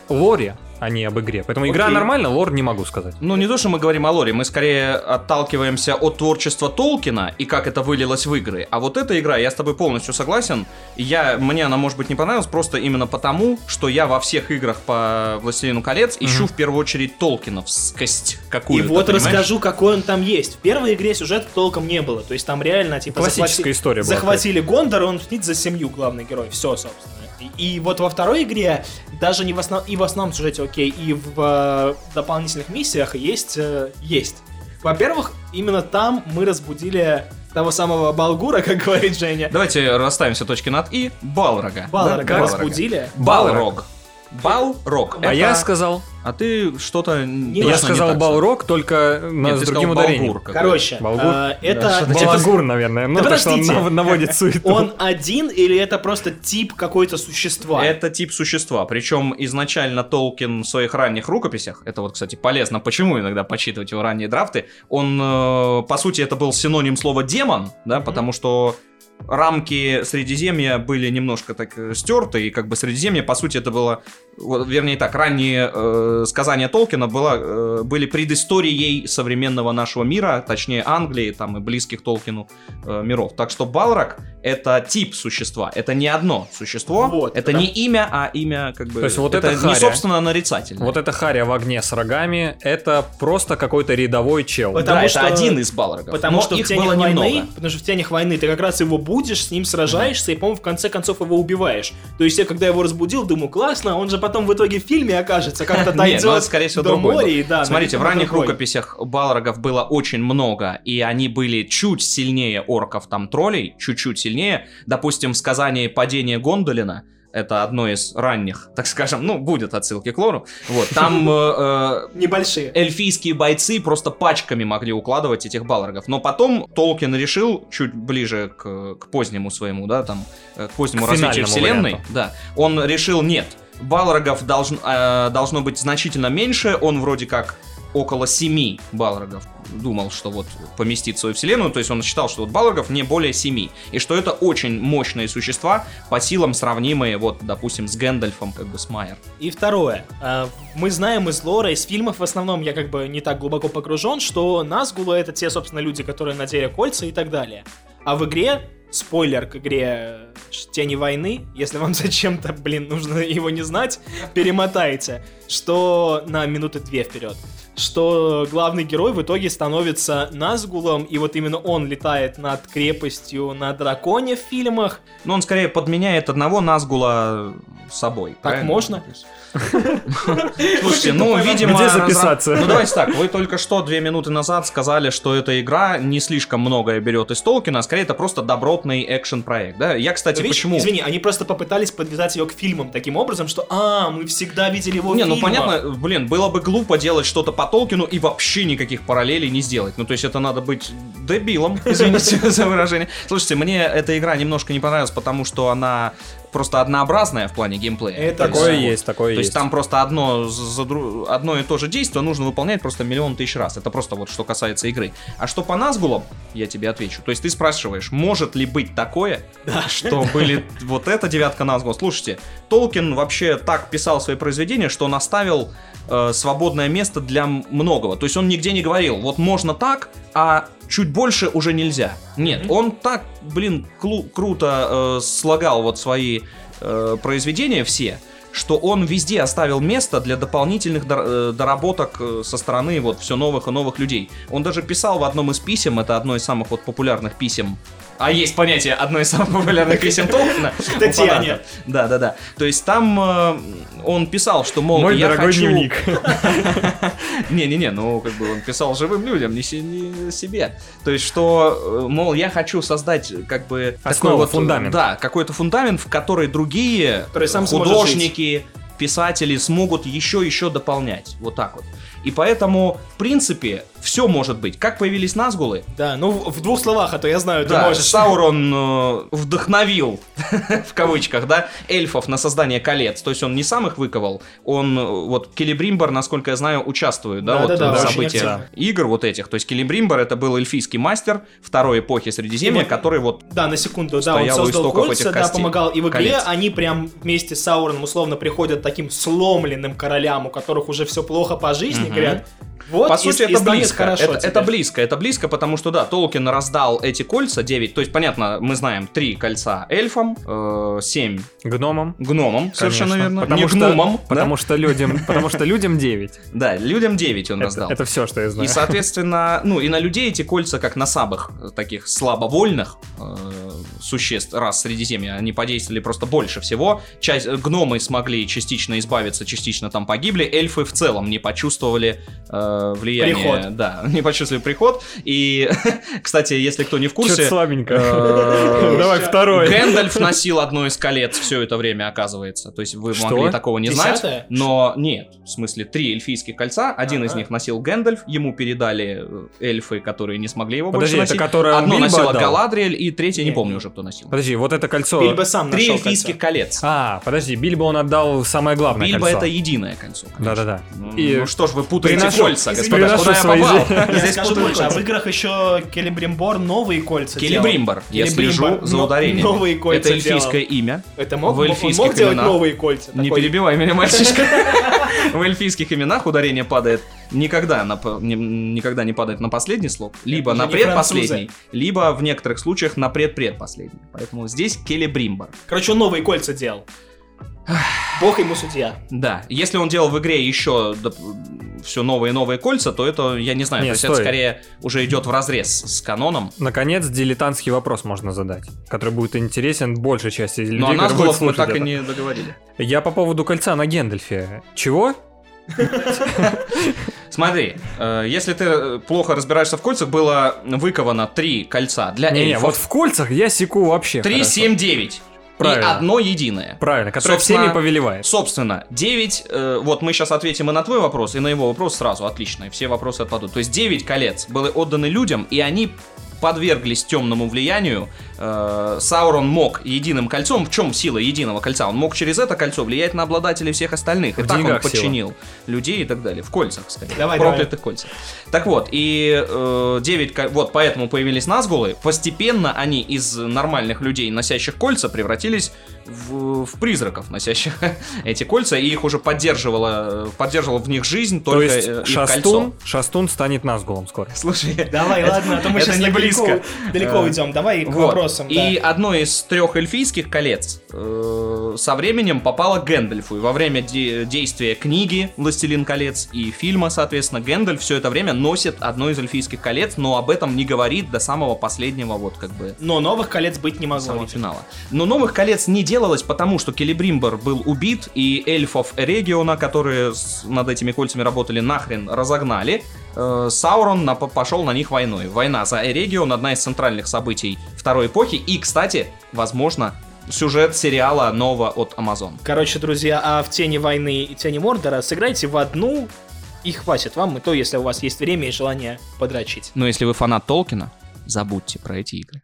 лоре, а не об игре. Поэтому игра Окей. нормально, лор не могу сказать. Ну, не то, что мы говорим о лоре, мы скорее отталкиваемся от творчества Толкина и как это вылилось в игры. А вот эта игра, я с тобой полностью согласен. Я, мне она, может быть, не понравилась просто именно потому, что я во всех играх по «Властелину колец» ищу в первую очередь Толкиновскость И какую-то, вот понимаешь? расскажу, какой он там есть. В первой игре сюжета толком не было. То есть там реально, типа, Классическая история была, захватили Гондор, и он мстит за семью главный герой. Все, собственно. И, и вот во второй игре, даже не в основном, и в основном сюжете, окей, и в э, дополнительных миссиях есть, э, есть. Во-первых, именно там мы разбудили того самого Балгура, как говорит Женя. Давайте расставим все точки над «и». Балрога. Балрога Да, разбудили. Балрог. Балрог. А Это- я сказал, А ты что-то Не, я сказал Балрог, только на- Нет, с ты другим сказал ударением. Короче, Балгур? э, это... что-то это- Балагур, наверное. Ну, Да потому что он наводит суету. [LAUGHS] Он один или это просто тип какой-то существа? Это тип существа. Причем изначально Толкин в своих ранних рукописях, это вот, кстати, полезно, почему иногда почитывать его ранние драфты, он, э, по сути, это был синоним слова демон, да, потому что рамки Средиземья были немножко так э, стерты, и как бы Средиземье, по сути, это было, вот, вернее так, ранние э, сказания Толкина было, э, были предысторией современного нашего мира, точнее Англии, там и близких Толкину э, миров. Так что Балрак это тип существа, это не одно существо, Вот, это да. не имя, а имя как бы... То есть вот это не Харя. собственно нарицательное. Вот это Харя в огне с рогами, это просто какой-то рядовой чел. Вот да, потому это что- один из Балрогов. Потому но что их в тенях было войны, немного. потому что в тенях войны ты как раз его будешь, с ним сражаешься, и, по-моему, в конце концов его убиваешь. То есть я, когда его разбудил, думаю, классно, он же потом в итоге в фильме окажется, как-то [LAUGHS] Не, ну, это, дойдет скорее всего, до другой моря, и да. Смотрите, в ранних другой. рукописях Балрогов было очень много, и они были чуть сильнее орков, там, троллей, чуть-чуть сильнее. Допустим, в сказании «Падение Гондолина», это одно из ранних, так скажем, ну, будет отсылки к лору. Вот, там э, э, Небольшие. эльфийские бойцы просто пачками могли укладывать этих балрогов. Но потом Толкин решил, чуть ближе к, к позднему своему, да, там, э, к позднему К развитию вселенной, варианту. да, он решил, нет, балрогов должн- э, должно быть значительно меньше, он вроде как около семи балрогов думал, что вот поместит свою вселенную, то есть он считал, что вот балрогов не более семи, и что это очень мощные существа, по силам сравнимые, вот, допустим, с Гэндальфом, как бы с Майер. И второе. а, Мы знаем из лора, из фильмов в основном, я как бы не так глубоко погружен, что Назгулы это те, собственно, люди, которые надели кольца и так далее. А в игре, спойлер к игре Тени войны, если вам [LAUGHS] зачем-то, блин, нужно его не знать, перемотайте, что на минуты две вперед что главный герой в итоге становится Назгулом, и вот именно он летает над крепостью на драконе в фильмах. Но он скорее подменяет одного Назгула собой. правильно? можно? [LAUGHS] Слушайте, ну, видимо... Где записаться? Ну, давайте так, вы только что две минуты назад сказали, что эта игра не слишком многое берет из Толкина, а скорее это просто добротный экшен-проект, да? Я, кстати, почему... Извини, они просто попытались подвязать ее к фильмам таким образом, что а, мы всегда видели его Не, ну фильмах». понятно, блин, было бы глупо делать что-то по Толкину и вообще никаких параллелей не сделать. Ну, то есть это надо быть дебилом, [LAUGHS] извините за выражение. Слушайте, мне эта игра немножко не понравилась, потому что она просто однообразная в плане геймплея. Это То есть, Такое да. есть, такое То есть есть. там просто одно, за одно и то же действие нужно выполнять просто миллион тысяч раз. Это просто вот что касается игры. А что по Назгулам, я тебе отвечу. То есть ты спрашиваешь, может ли быть такое, что были вот эта девятка Назгул. Слушайте, Толкин вообще так писал свои произведения, что он оставил э, свободное место для многого. То есть он нигде не говорил, вот можно так, а чуть больше уже нельзя. Нет, он так, блин, клу- круто э, слагал вот свои э, произведения все, что он везде оставил место для дополнительных дор- э, доработок э, со стороны вот все новых и новых людей. Он даже писал в одном из писем, это одно из самых вот популярных писем. А есть понятие одно из самых популярных писем Толкина. фанатов. Да, да, да. То есть там э, он писал, что, мол, Мой я дорогой хочу... дневник. [LAUGHS] Не-не-не, ну, как бы он писал живым людям, не, се- не себе. То есть, что, э, мол, я хочу создать, как бы... Основу, фундамент. Да, какой-то фундамент, в который другие художники, писатели смогут еще-еще дополнять. Вот так вот. И поэтому, в принципе, все может быть. Как появились Назгулы? Да, ну в двух словах, а то я знаю, ты Да, можешь. Саурон э, вдохновил, [LAUGHS] в кавычках, да, эльфов на создание колец. То есть он не сам их выковал, он, э, вот, Келебримбар, насколько я знаю, участвует, да, вот в очень событиях игр вот этих. То есть Келебримбар это был эльфийский мастер второй эпохи Средиземья, И который вот Да, на секунду, да, он создал кольца, да, помогал. И в игре колец. они прям вместе с Сауроном условно приходят таким сломленным королям, у которых уже все плохо по жизни, crear. Вот, По и- сути, и это станет близко. хорошо это, тебе». это близко, это близко, потому что, да, Толкин раздал эти кольца 9. То есть, понятно, мы знаем три кольца эльфам, 7 Гномам. гномам, совершенно конечно. верно. Потому не что, гномам, да? Потому что людям, потому что людям 9. [LAUGHS] Да, людям 9 он раздал. это все, что я знаю. И, соответственно, ну и на людей эти кольца, как на слабых, э, таких слабовольных э, существ, раз Средиземья, они подействовали просто больше всего. Часть, э, гномы смогли частично избавиться, частично там погибли. Эльфы в целом не почувствовали э, влияние. Приход. Да, [LAUGHS] не почувствовали приход. И, [LAUGHS] кстати, если кто не в курсе... слабенько. э, Давай [LAUGHS] второй. Гэндальф носил одно из колец все это время, оказывается. То есть вы могли такого не знать. Но нет, в смысле, три эльфийских кольца. Один из них носил Гэндальф, ему передали э, эльфы, которые не смогли его Подожди, больше это носить. Одно носила? Галадриэль, и третье не помню уже, кто носил. Подожди, вот это кольцо... Бильбо сам Три эльфийских колец. А, подожди, Бильбо он отдал самое главное Бильбо это единое кольцо. Да-да-да. Ну, ну что ж вы путаете приношу- кольца, господа, куда я попал? Я Здесь скажу больше, а в играх еще Келебримбор новые кольца Келебримбор, я слежу за ударением. Новые кольца Это эльфийское имя. Это мог, в он эльфийских мог делать именах. новые кольца? Не перебивай меня, мальчишка. [LAUGHS] В эльфийских именах ударение падает никогда, на, не- никогда не падает на последний слог, либо Это на предпоследний, либо в некоторых случаях на предпредпоследний. Поэтому здесь Келебримбор. Короче, он новые кольца делал. Бог ему судья. Да, если он делал в игре еще все новые и новые кольца, то это, я не знаю, Не, то есть это стой. скорее уже идет в разрез с каноном. Наконец, дилетантский вопрос можно задать, который будет интересен большей части людей, Но о которые будут Назгулов мы так и это. не договорили. Я по поводу кольца на Гендальфе. Чего? Смотри, э, если ты э, плохо разбираешься в кольцах, было выковано три кольца для Не-не, эльфов. вот в кольцах я секу вообще 3, хорошо. 7, 9. Правильно. И одно единое. Правильно, которое Собственно, всеми повелевает. Собственно, 9, э, вот мы сейчас ответим и на твой вопрос, и на его вопрос сразу, отлично, и все вопросы отпадут. То есть 9 колец были отданы людям, и они подверглись темному влиянию. Э, Саурон мог единым кольцом, в чем сила единого кольца? Он мог через это кольцо влиять на обладателей всех остальных. И В так он деньгах сила. подчинил людей и так далее. В кольцах, скорее. Давай, в проклятых кольцах. Так вот, и э, 9, ко- вот поэтому появились Назгулы. Постепенно они из нормальных людей, носящих кольца, превратились в, в призраков, носящих [LAUGHS] эти кольца, и их уже поддерживала, поддерживала в них жизнь То только есть э, их Шастун, кольцо. Шастун станет Назгулом скоро. Слушай, [LAUGHS] Давай, это- ладно, а то мы это сейчас не близко. далеко Э, уйдем. Давай к Вот. вопросам. И да. одно из трех эльфийских колец э, со временем попало к Гэндальфу. И во время де- действия книги «Властелин колец» и фильма, соответственно, Гэндальф все это время носит одно из эльфийских колец, но об этом не говорит до самого последнего, вот как бы, Но новых колец быть не могло. финала. Но новых колец не делалось, потому что Келебримбор был убит, и эльфов Региона, которые над этими кольцами работали, нахрен разогнали. Э, Саурон на- пошел на них войной. Война за Эрегион одна из центральных событий второй эпохи. И, кстати, возможно, сюжет сериала нового от Amazon. Короче, друзья, а в Тени войны и Тени Мордора сыграйте в одну, и хватит вам, и то, если у вас есть время и желание подрочить. Но если вы фанат Толкина, забудьте про эти игры.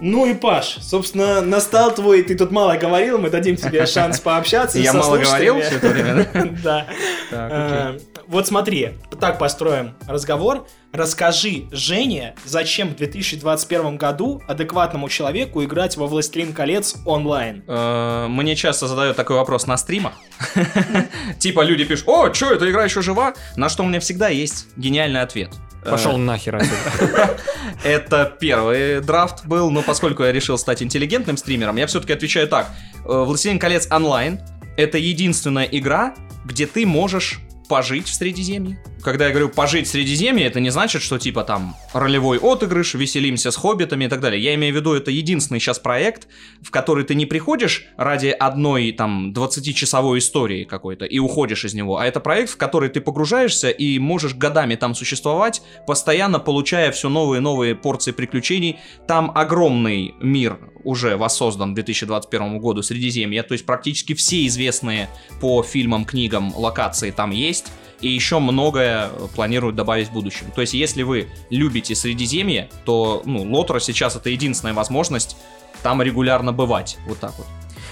Ну и Паш, собственно, настал твой, ты тут мало говорил, мы дадим тебе [LAUGHS] шанс пообщаться Я мало говорил все это время, да? [LAUGHS] Э, Вот смотри, так построим разговор. Расскажи Жене, зачем в 2021 году адекватному человеку играть во «Властелин колец» онлайн? Э, Мне часто задают такой вопрос на стримах. [LAUGHS] Типа люди пишут, о, что, эта игра еще жива? На что у меня всегда есть гениальный ответ. Э, Пошел нахер отсюда. [LAUGHS] Это первый драфт был, но поскольку я решил стать интеллигентным стримером, я все-таки отвечаю так. Э, «Властелин колец онлайн» — это единственная игра, где ты можешь пожить в Средиземье. Когда я говорю пожить в Средиземье, это не значит, что типа там ролевой отыгрыш, веселимся с хоббитами и так далее. Я имею в виду, это единственный сейчас проект, в который ты не приходишь ради одной там 20-часовой истории какой-то и уходишь из него, а это проект, в который ты погружаешься и можешь годами там существовать, постоянно получая все новые и новые порции приключений. Там огромный мир уже воссоздан к 2021 году Средиземье, то есть практически все известные по фильмам, книгам локации там есть, и еще многое планируют добавить в будущем. То есть если вы любите Средиземье, то ну, Лотра сейчас это единственная возможность там регулярно бывать, вот так вот.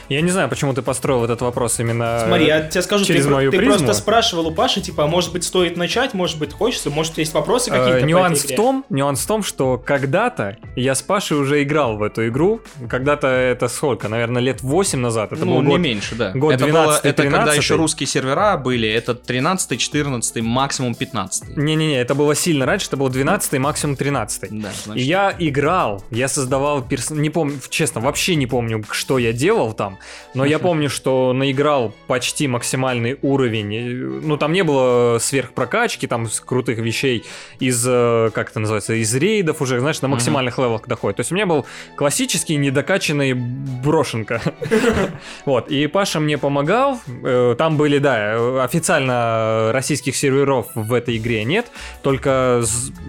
Я не знаю, почему ты построил этот вопрос именно Смотри, я тебе скажу, через ты, мою ты призму. просто спрашивал у Паши, типа, а может быть стоит начать, может быть хочется, может есть вопросы какие-то Э, нюанс в том, нюанс в том, что когда-то я с Пашей уже играл в эту игру. Когда-то это сколько? Наверное, лет 8 назад. Это ну, был не год. меньше, да. год это было, 12-й, это когда 13-й. еще русские сервера были, это 13 14 максимум 15 Не-не-не, это было сильно раньше, это был 12 максимум 13 Да, И значит, я играл, я создавал перс... Не помню, честно, вообще не помню, что я делал там, но я помню, что наиграл почти максимальный уровень. Ну, там не было сверхпрокачки, там, крутых вещей из, э, как это называется, из рейдов уже, знаешь, на максимальных левелах доходит. То есть у меня был классический недокачанный брошенка. [LAUGHS] Вот, и Паша мне помогал. Э, Там были, да, э, официально российских серверов в этой игре нет, только...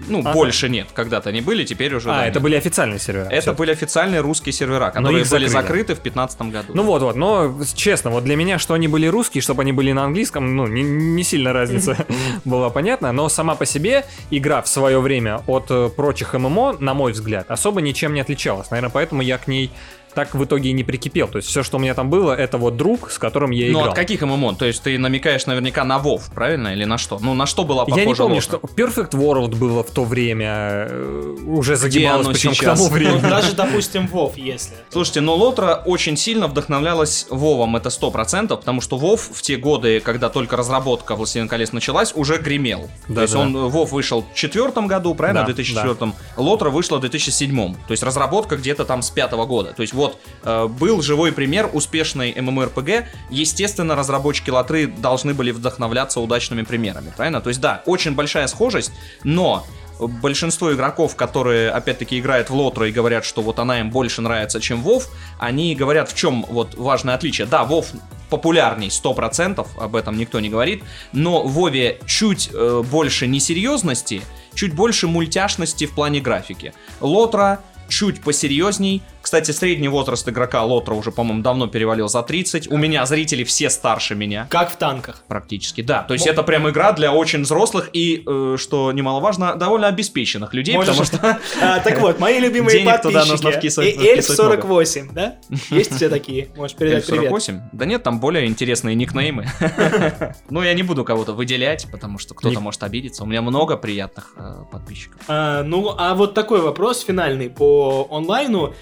ну, больше нет. Когда-то они были, теперь уже А, это были официальные сервера. Это были официальные русские сервера, которые их были закрыты в 15 году. Ну вот, вот, но честно, вот для меня, что они были русские, чтобы они были на английском, ну, не, не сильно разница [LAUGHS] была понятна, но сама по себе игра в свое время от э, прочих ММО, на мой взгляд, особо ничем не отличалась. Наверное, поэтому я к ней так в итоге и не прикипел. То есть все, что у меня там было, это вот друг, с которым я Ну, играл. от каких ММО? То есть ты намекаешь наверняка на WoW, правильно? Или на что? Ну, на что была похожа Я не помню, Лотра? что Perfect World было в то время, э, уже загибалось, причем к сейчас? тому Ну, времени. даже, допустим, Вов, если. Слушайте, но Лотра очень сильно вдохновлялась Вовом, это 100%, потому что Вов в те годы, когда только разработка «Властелин колец» началась, уже гремел. Да, То есть да. он, Вов вышел в четвертом году, правильно, Да, в 2004 Лотра вышла в 2007 То есть разработка где-то там с пятого года. То есть вот э, был живой пример успешной MMORPG. Естественно, разработчики Лотры должны были вдохновляться удачными примерами, правильно? То есть да, очень большая схожесть, но большинство игроков, которые, опять-таки, играют в Лотру и говорят, что вот она им больше нравится, чем Вов, они говорят, в чем вот важное отличие. Да, Вов популярней 100%, об этом никто не говорит, но в Вове чуть э, больше несерьезности, чуть больше мультяшности в плане графики. Лотра чуть посерьезней. Кстати, средний возраст игрока Лотра уже, по-моему, давно перевалил за 30. У меня зрители все старше меня. Как в танках. Практически, да. То есть это прям игра для очень взрослых и, э, что немаловажно, довольно обеспеченных людей, Можешь- потому что А, так вот, мои любимые [LAUGHS] Денег туда подписчики. нужно вкисывать- Эльф вкисывать 48, да? [LAUGHS] Есть все такие? Можешь передать привет. 48? Да нет, там более интересные никнеймы. [LAUGHS] Ну, я не буду кого-то выделять, потому что кто-то может обидеться. У меня много приятных э, подписчиков. А, ну, а вот такой вопрос финальный по онлайну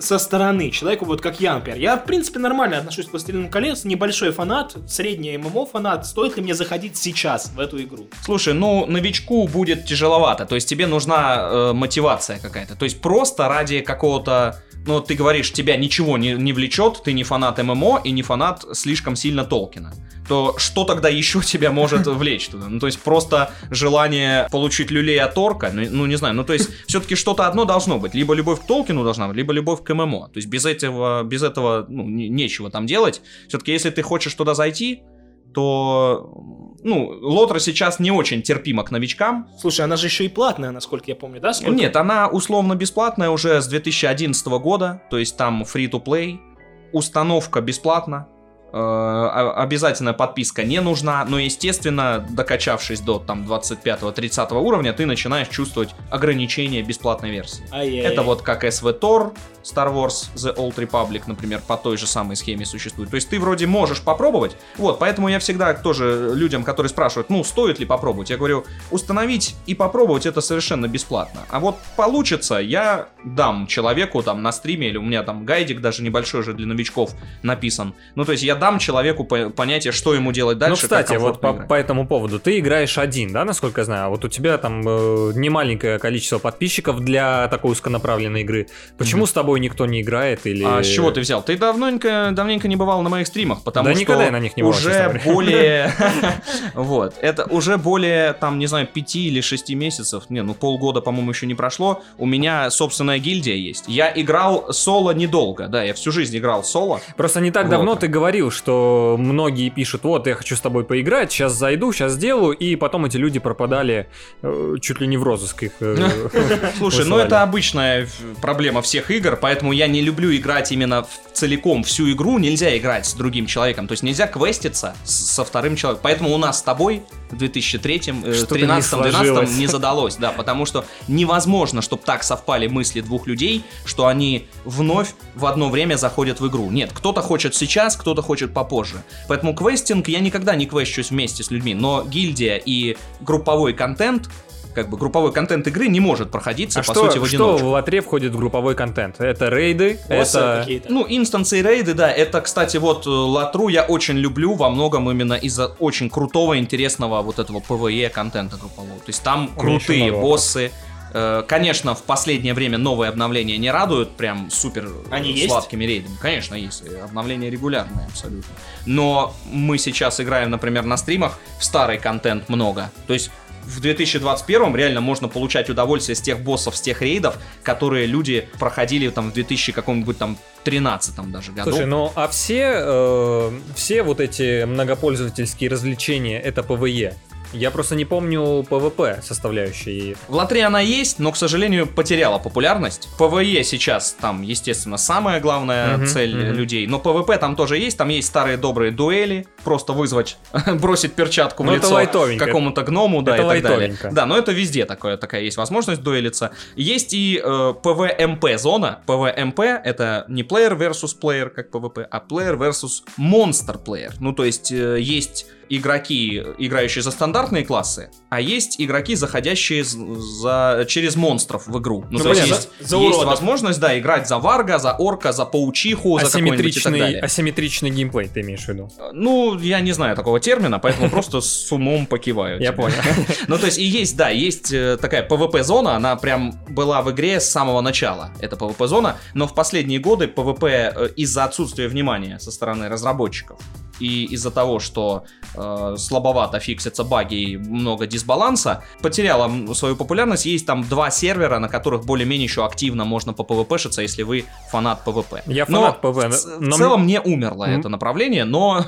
со стороны человеку, вот как я, например. Я, в принципе, нормально отношусь к «Властелину колец», небольшой фанат, средний ММО фанат. Стоит ли мне заходить сейчас в эту игру? Слушай, ну, новичку будет тяжеловато. То есть тебе нужна э, мотивация какая-то. То есть просто ради какого-то... Ну, ты говоришь, тебя ничего не, не влечет, ты не фанат ММО и не фанат слишком сильно Толкина. То что тогда еще тебя может [LAUGHS] влечь туда? Ну, то есть просто желание получить люлей от орка, ну, ну, не знаю, ну, то есть все-таки что-то одно должно быть. Либо любовь к Толкину должна быть, либо любовь к ММО. То есть без этого, без этого ну, не- нечего там делать. Все-таки если ты хочешь туда зайти, то, ну, Лотра сейчас не очень терпима к новичкам. Слушай, она же еще и платная, насколько я помню, да? Сколько? Нет, она условно бесплатная уже с 2011 года, то есть там free-to-play, установка бесплатна, э, а- обязательная подписка не нужна, но, естественно, докачавшись до там 25-30 уровня, ты начинаешь чувствовать ограничения бесплатной версии. Ай-яй-яй. Это вот как SVTOR, Star Wars The Old Republic, например, по той же самой схеме существует. То есть ты вроде можешь попробовать, вот, поэтому я всегда тоже людям, которые спрашивают, ну, стоит ли попробовать, я говорю, установить и попробовать это совершенно бесплатно. А вот получится, я дам человеку там на стриме, или у меня там гайдик даже небольшой же для новичков написан. Ну, то есть я дам человеку по- понятие, что ему делать дальше. Ну, кстати, вот по, играть. по этому поводу. Ты играешь один, да, насколько я знаю? А вот у тебя там э, немаленькое количество подписчиков для такой узконаправленной игры. Почему Мгм. с тобой никто не играет? Или... А с чего ты взял? Ты давненько, давненько не бывал на моих стримах, потому Да что никогда я на них не бывал, уже более... [LAUGHS] Вот, это уже более, там, не знаю, пяти или шести месяцев, не, ну полгода, по-моему, еще не прошло, у меня собственная гильдия есть. Я играл соло недолго, да, я всю жизнь играл соло. Просто не так давно ты говорил, что многие пишут, вот, я хочу с тобой поиграть, сейчас зайду, сейчас сделаю, и потом эти люди пропадали э, чуть ли не в розыск их. э, [LAUGHS] Слушай, ну это обычная проблема всех игр, поэтому я не люблю играть именно в целиком всю игру. Нельзя играть с другим человеком. То есть нельзя квеститься со вторым человеком. Поэтому у нас с тобой в 2003, э, Что-то не 13 12 сложилось. не задалось, да, потому что невозможно, чтобы так совпали мысли двух людей, что они вновь в одно время заходят в игру. Нет, кто-то хочет сейчас, кто-то хочет попозже. Поэтому квестинг я никогда не квещусь вместе с людьми, но гильдия и групповой контент как бы групповой контент игры не может проходиться, А по что, сути, в что одиночку. в латре входит в групповой контент? Это рейды, это... какие-то. Ну, инстансы и рейды, да, это, кстати, вот э, Латру я очень люблю во многом именно из-за очень крутого, интересного вот этого PvE контента группового. То есть там еще крутые боссы. Э, Конечно, в последнее время новые обновления не радуют прям супер Они э, есть? сладкими рейдами. Конечно, есть. и Обновления регулярные абсолютно. Но мы сейчас играем, например, на стримах в старый контент много. То есть в 2021 реально можно получать удовольствие с тех боссов, с тех рейдов, которые люди проходили там в 2000 каком-нибудь там 13 даже году. Слушай, ну а все, э, все вот эти многопользовательские развлечения это PvE. Я просто не помню PvP составляющие. В LOTRO она есть, но, к сожалению, потеряла популярность. PvE сейчас там, естественно, самая главная Мгм, цель мгм. людей. Но PvP там тоже есть. Там есть старые добрые дуэли. Просто вызвать, [LAUGHS] бросить перчатку в Ну, это лицо какому-то гному, да, Это и так далее. Да, но это везде такое, такая есть возможность дуэлиться. Есть и э, PvMP зона. PvMP это не player versus player, как PvP, а player versus player. Ну, то есть э, есть игроки, играющие за стандартные классы, а есть игроки, заходящие за, через монстров в игру. Ну, Ну, то есть понятно, есть, за- за есть возможность, да, играть за варга, за орка, за паучиху, за какой-нибудь и так далее. асимметричный геймплей ты имеешь в виду? Ну, я не знаю такого термина, поэтому просто с умом покиваю. Я понял. [LAUGHS] Ну, то есть, и есть, да, есть э, такая PvP-зона, она прям была в игре с самого начала, это PvP-зона, но в последние годы PvP э, из-за отсутствия внимания со стороны разработчиков и из-за того, что э, слабовато фиксятся баги и много дисбаланса, потеряла свою популярность. Есть там два сервера, на которых более-менее еще активно можно по PvP-шиться, если вы фанат PvP. Я Но фанат PvP, В, ц- но в целом не умерло М. это направление, но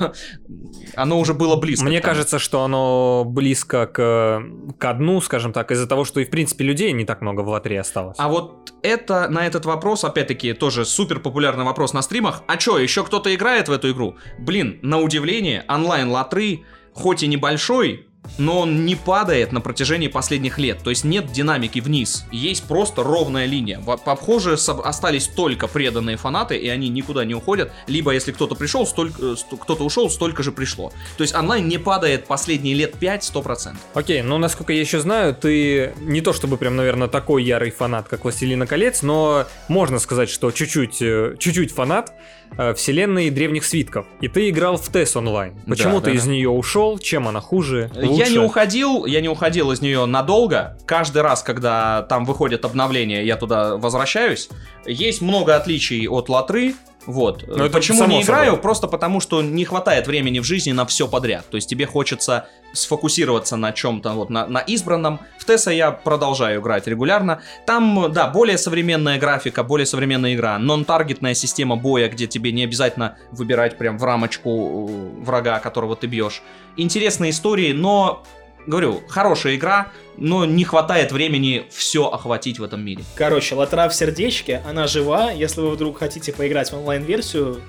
[LAUGHS] оно уже было близко. Мне кажется, что оно близко к, к дну, скажем так, из-за того, что и в принципе людей не так много в латре осталось. А вот это, на этот вопрос, опять-таки, тоже супер популярный вопрос на стримах. А чё, еще кто-то играет в эту игру? Блин, на удивление, онлайн латры, хоть и небольшой, но он не падает на протяжении последних лет. То есть нет динамики вниз. Есть просто ровная линия. Похоже, остались только преданные фанаты, и они никуда не уходят. Либо если кто-то пришел, столько, э, кто-то ушел, столько же пришло. То есть онлайн не падает последние лет 5 100%. Окей, ну насколько я еще знаю, ты не то чтобы прям, наверное, такой ярый фанат, как Властелина колец, но можно сказать, что чуть-чуть, э, чуть-чуть фанат э, вселенной древних свитков. И ты играл в TES онлайн. Почему Да, ты да, из нее ушел? Чем она хуже? Я лучше? не уходил, я не уходил из нее надолго. Каждый раз, когда там выходят обновления, я туда возвращаюсь. Есть много отличий от Латры. Вот. Это Почему не играю? собой. Просто потому, что не хватает времени в жизни на все подряд. То есть тебе хочется сфокусироваться на чем-то, вот на, на избранном. В Тесса я продолжаю играть регулярно. Там, да, более современная графика, более современная игра. Нон-таргетная система боя, где тебе не обязательно выбирать прям в рамочку э, врага, которого ты бьешь. Интересные истории, но говорю, хорошая игра, но не хватает времени все охватить в этом мире. Короче, Латра в сердечке, она жива. Если вы вдруг хотите поиграть в онлайн-версию,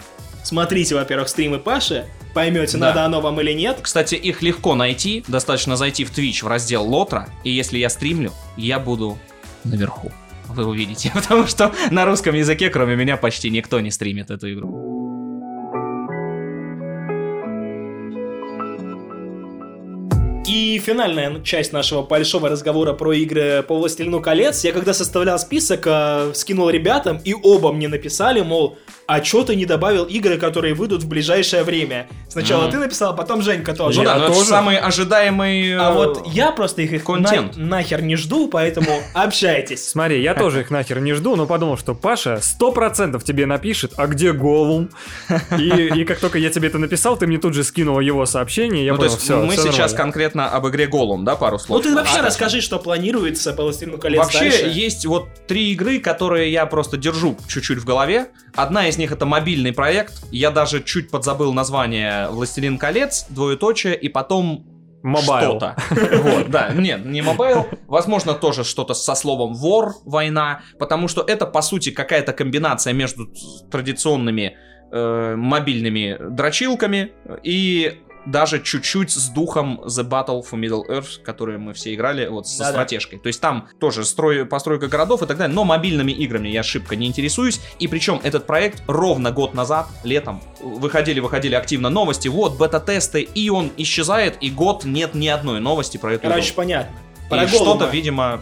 смотрите, во-первых, стримы Паши, поймете, Да. надо оно вам или нет. Кстати, их легко найти, достаточно зайти в Twitch в раздел Лотра, и если я стримлю, я буду наверху. Вы увидите, [LAUGHS] потому что на русском языке, кроме меня, почти никто не стримит эту игру. И финальная часть нашего большого разговора про игры по Властелину колец. Я когда составлял список, э, скинул ребятам, и оба мне написали, мол, а чё ты не добавил игры, которые выйдут в ближайшее время? Сначала Мгм. ты написал, а потом Женька тоже. Ну да, тоже. самый ожидаемый... А э, вот я просто их, их контент. на- нахер не жду, поэтому [LAUGHS] общайтесь. Смотри, я тоже их нахер не жду, но подумал, что Паша сто процентов тебе напишет, а где Голум? И, и как только я тебе это написал, ты мне тут же скинул его сообщение, я ну, то понял, есть все, мы сейчас конкретно об игре Голлум, да, пару Ну слов? ты вообще А- расскажи, что планируется по Властелину колец Вообще дальше. есть вот три игры, которые я просто держу чуть-чуть в голове. Одна из них это мобильный проект. Я даже чуть подзабыл название «Властелин колец», двоеточие, и потом Mobile. что-то. Вот, да, нет, не mobile. Возможно, тоже что-то со словом war, война, потому что это, по сути, какая-то комбинация между традиционными э, мобильными дрочилками и даже чуть-чуть с духом The Battle for Middle Earth, который мы все играли вот со Да-да. стратежкой. То есть там тоже строй, постройка городов и так далее, но мобильными играми я шибко не интересуюсь. И причем этот проект ровно год назад, летом, выходили-выходили активно новости, вот бета-тесты, и он исчезает, и год нет ни одной новости про эту Короче, игру. понятно. И Про что-то, Голума. видимо,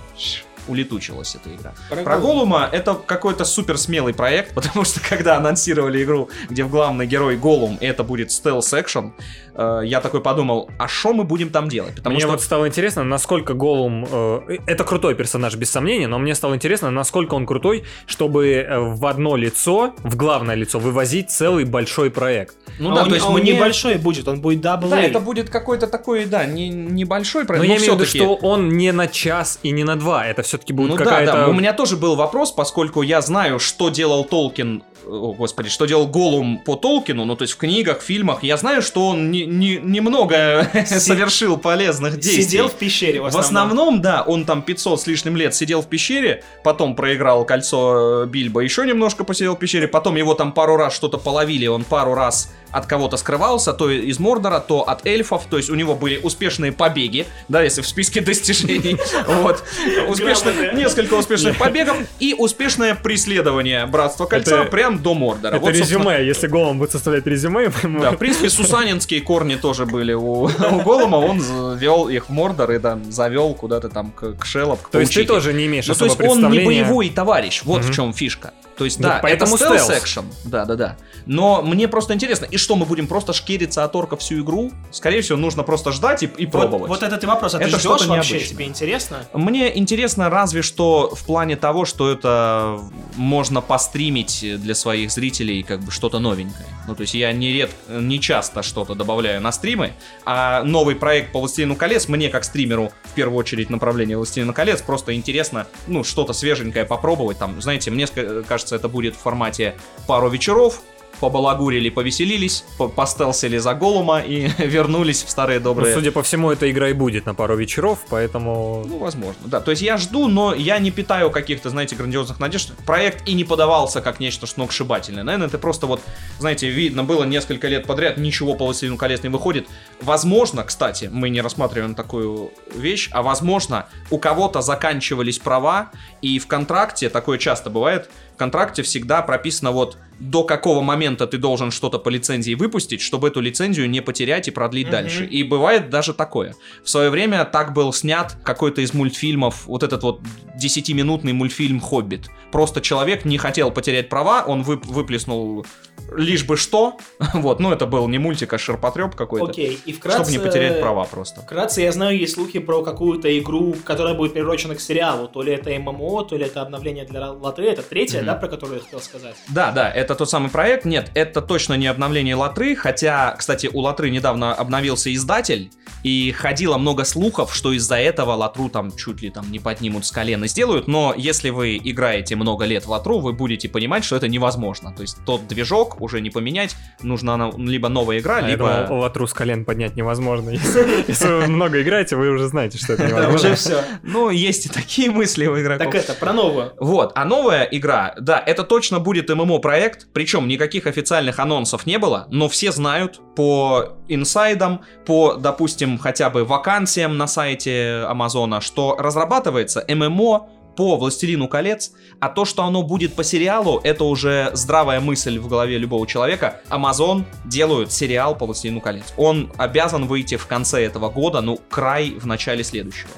улетучилась эта игра. Про Про Голума. Голума это какой-то супер смелый проект, [LAUGHS] потому что когда анонсировали игру, где в главный герой Голум, и это будет стелс-экшен, э, я такой подумал, а что мы будем там делать? Потому мне что вот стало интересно, насколько Голум... э, это крутой персонаж, без сомнения, но мне стало интересно, насколько он крутой, чтобы э, в одно лицо, в главное лицо, вывозить целый большой проект. ну А да, он, то есть а он мне- небольшой будет, он будет double Да, это будет какой-то такой, да, не, небольшой Но проект, я имею в виду, что он не на час и не на два, это все-таки будет Ну да, какая-то... да, у меня тоже был вопрос, поскольку я знаю, что делал Толкин, о, господи, что делал Голум по Толкину, ну то есть в книгах, фильмах, я знаю, что он не- не- немного совершил полезных действий. Сидел в пещере в В основном. основном, да, он там 500 с лишним лет сидел в пещере, потом проиграл кольцо э, Бильбо, еще немножко посидел в пещере, потом его там пару раз что-то половили, он пару раз от кого-то скрывался, то из Мордора, то от эльфов, то есть у него были успешные побеги, да, если в списке [LAUGHS] достижений, вот, успешных, несколько успешных побегов и успешное преследование Братства Кольца прям до Мордора. Это резюме, если Голум будет составлять резюме, да, в принципе, сусанинские корни тоже были у, Голума, он вел их в Мордор и там завел куда-то там к, к То есть ты тоже не имеешь то есть он не боевой товарищ, вот в чем фишка. То есть, Ну, да, поэтому это стелс экшен. Да, да, да. Но мне просто интересно, и что мы будем просто шкериться от орка всю игру? Скорее всего, нужно просто ждать и, и Вот, пробовать. вот это ты вопрос, а ты Это ждешь что-то вообще? необычное. Тебе интересно? Мне интересно разве что в плане того, что это можно постримить для своих зрителей как бы что-то новенькое. Ну, то есть я не, ред... не часто что-то добавляю на стримы, а новый проект по «Властелину колец» мне как стримеру в первую очередь направление «Властелина колец» просто интересно, ну, что-то свеженькое попробовать. Там, знаете, мне ска- кажется, это будет в формате пару вечеров, побалагурили, повеселились, по- постелсили за Голума и [LAUGHS] вернулись в старые Ну, добрые судя по всему, эта игра и будет на пару вечеров, поэтому... ну, возможно, да. То есть я жду, но я не питаю каких-то, знаете, грандиозных надежд. Проект и не подавался как нечто сногсшибательное. Наверное, это просто вот, знаете, видно было несколько лет подряд, ничего по «Властелину колец» не выходит. Возможно, кстати, мы не рассматриваем такую вещь, а возможно, у кого-то заканчивались права, и в контракте, такое часто бывает, в контракте всегда прописано вот до какого момента ты должен что-то по лицензии выпустить, чтобы эту лицензию не потерять и продлить Мгм. дальше. И бывает даже такое. В свое время так был снят какой-то из мультфильмов, вот этот вот 10-минутный мультфильм «Хоббит». Просто человек не хотел потерять права, он вып- выплеснул лишь бы что. [LAUGHS] Вот, ну это был не мультик, а ширпотреб какой-то. Окей, и вкратце... Чтобы не потерять права просто. Вкратце, я знаю, есть слухи про какую-то игру, которая будет приурочена к сериалу. То ли это ММО, то ли это обновление для лотереи. Это третья, Мгм. Да, про которую я хотел сказать? Да, да, это тот самый проект. Нет, это точно не обновление Латры, хотя, кстати, у Латры недавно обновился издатель, и ходило много слухов, что из-за этого Латру там чуть ли там не поднимут с колен и сделают, но если вы играете много лет в Латру, вы будете понимать, что это невозможно. То есть тот движок уже не поменять, нужна либо новая игра, А я либо... думал, латру с колен поднять невозможно. [LAUGHS] Если вы много играете, вы уже знаете, что это [LAUGHS] невозможно. уже все. Ну, есть и такие мысли у игроков. Так это, про новую. Вот, а новая игра, да, это точно будет ММО-проект, причем никаких официальных анонсов не было, но все знают по инсайдам, по, допустим, хотя бы вакансиям на сайте Амазона, что разрабатывается ММО по «Властелину колец», а то, что оно будет по сериалу, это уже здравая мысль в голове любого человека. Амазон делают сериал по «Властелину колец». Он обязан выйти в конце этого года, ну, край в начале следующего.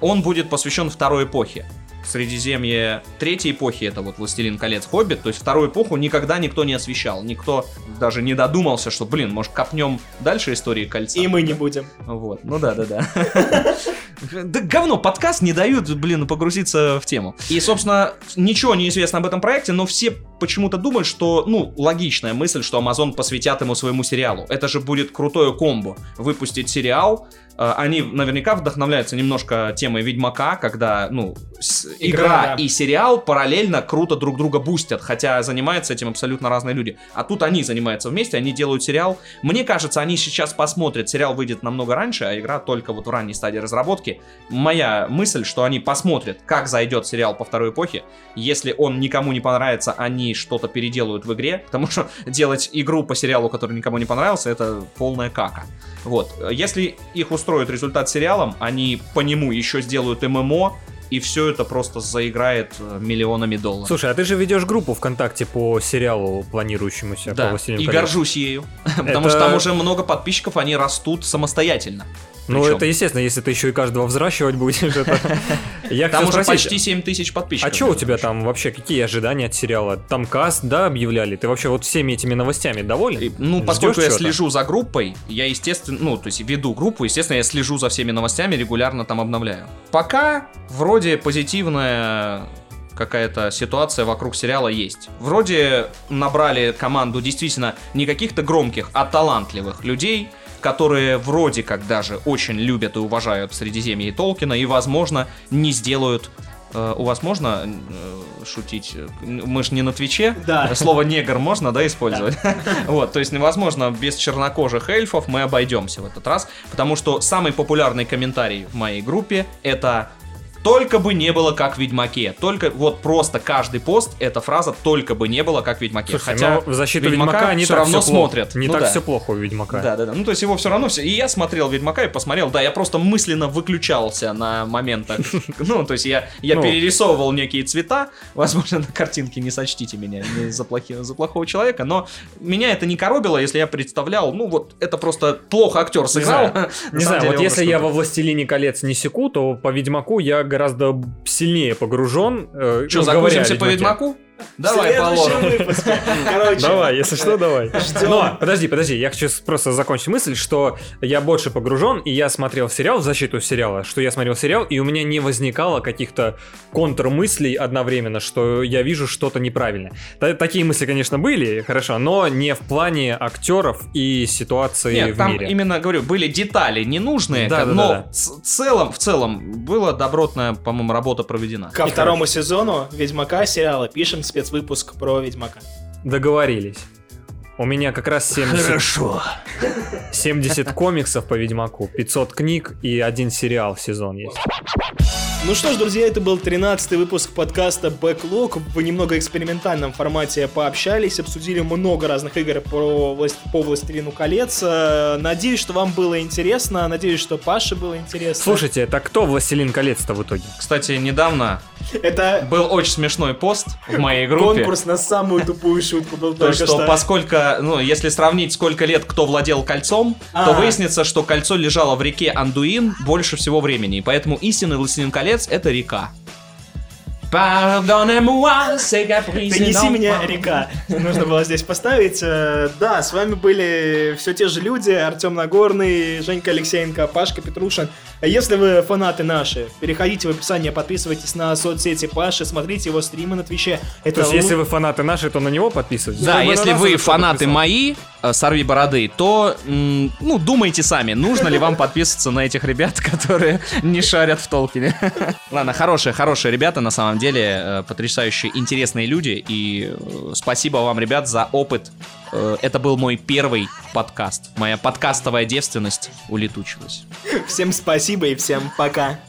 Он будет посвящен второй эпохе. Средиземье третьей эпохи, это вот «Властелин колец», «Хоббит», то есть вторую эпоху никогда никто не освещал, никто даже не додумался, что, блин, может, копнем дальше истории кольца. И мы не будем. Вот, ну да, да, да. [LAUGHS] Да говно, подкаст не дают, блин, погрузиться в тему. И, собственно, ничего не известно об этом проекте, но все почему-то думают, что, ну, логичная мысль, что Amazon посвятят ему своему сериалу. Это же будет крутое комбо. Выпустить сериал, они наверняка вдохновляются немножко темой Ведьмака, когда, ну, игра, Игра, да. и сериал параллельно круто друг друга бустят, хотя занимаются этим абсолютно разные люди. А тут они занимаются вместе, они делают сериал. Мне кажется, они сейчас посмотрят, сериал выйдет намного раньше, а игра только вот в ранней стадии разработки. Моя мысль, что они посмотрят, как зайдет сериал по второй эпохе. Если он никому не понравится, они что-то переделают в игре, потому что [LAUGHS] делать игру по сериалу, который никому не понравился, это полная кака. Вот. Если их устроит результат сериалом, они по нему еще сделают ММО, и все это просто заиграет э, миллионами долларов. Слушай, а ты же ведешь группу ВКонтакте по сериалу, планирующемуся по да, «Властелину и колец». горжусь ею. [LAUGHS] Потому что там уже много подписчиков, они растут самостоятельно. Ну, Причем. это естественно, если ты еще и каждого взращивать будешь. это- [LAUGHS] Я Там уже спросить, почти 7 тысяч А подписчиков. что у тебя там вообще, какие ожидания от сериала? Там каст, да, объявляли? Ты вообще вот всеми этими новостями доволен? И, Ну, Ждёшь поскольку я слежу за группой, я, естественно, ну, то есть веду группу, естественно, я слежу за всеми новостями, регулярно там обновляю. Пока вроде позитивная какая-то ситуация вокруг сериала есть. Вроде набрали команду действительно не каких-то громких, а талантливых людей, которые вроде как даже очень любят и уважают Средиземье и Толкина, и, возможно, не сделают... э, У вас можно э, шутить? Мы же не на Твиче. Да. Слово негр можно, да, использовать? [LAUGHS] Вот, то есть, невозможно, без чернокожих эльфов мы обойдемся в этот раз, потому что самый популярный комментарий в моей группе это только бы не было как в Ведьмаке. Только вот просто каждый пост это фраза только бы не было как в Ведьмаке. Слушай, Хотя но в защиту Ведьмака Ведьмака не так равно плохо. смотрят. Не Ну так да. все плохо у Ведьмака. Да, да, да. Ну, то есть его все равно все. И я смотрел Ведьмака и посмотрел. Да, я просто мысленно выключался на моментах. [LAUGHS] Ну, то есть я, я Ну. перерисовывал некие цвета. Возможно, на картинке не сочтите меня не за, плохи- за плохого человека. Но меня это не коробило, если я представлял, ну, вот это просто плохо актер сыграл. знаю. [LAUGHS] Не знаю, вот если я во «Властелине колец» не секу, то по Ведьмаку я гораздо сильнее погружен. э, Что, ну, закусимся по. Ведьмаку? Давай. Короче, Давай, если что, давай. [LAUGHS] Ждем. Но, подожди, подожди, я хочу с- просто закончить мысль, что я больше погружен, и я смотрел сериал в защиту сериала, что я смотрел сериал, и у меня не возникало каких-то контрмыслей одновременно, что я вижу что-то неправильно. Та- такие мысли, конечно, были, хорошо, но не в плане актеров и ситуации Нет, в там мире. именно, говорю, были детали ненужные, Да, да, но да, да. в целом, в целом, была добротная, по-моему, работа проведена. Ко второму сезону Ведьмака сериала пишем спецвыпуск про Ведьмака. Договорились. У меня как раз 70, Хорошо. 70 комиксов по Ведьмаку, 500 книг и один сериал сезон есть. Ну что ж, друзья, это был 13 выпуск подкаста Backlog. В немного экспериментальном формате пообщались, обсудили много разных игр про власть- по Властелину колец. Э, Надеюсь, что вам было интересно, надеюсь, что Паше было интересно. Слушайте, так кто Властелин колец-то в итоге? Кстати, недавно это был очень смешной пост в моей группе. конкурс на самую тупую шутку был То, только что, что. поскольку, ну, если сравнить, сколько лет кто владел кольцом, А. то выяснится, что кольцо лежало в реке Андуин больше всего времени. И поэтому истинный Властелин колец — это река. D'un меня, река. Нужно было здесь поставить. Э, Да, с вами были все те же люди. Артем Нагорный, Женька Алексеенко, Пашка Петрушин. А Если вы фанаты наши, переходите в описание, подписывайтесь на соцсети Паши, смотрите его стримы на Твиче. Это То есть, лу- если вы фанаты наши, то на него подписывайтесь. Да, если вы фанаты мои, э, сорви бороды, то, ну, думайте сами, нужно ли вам подписываться на этих ребят, [LAUGHS] которые не шарят в Толкине. [LAUGHS] Ладно, хорошие, хорошие ребята, на самом деле, э, потрясающие, интересные люди, и э, спасибо вам, ребят, за опыт. Э, Это был мой первый подкаст. Моя подкастовая девственность улетучилась. Всем спасибо и всем пока.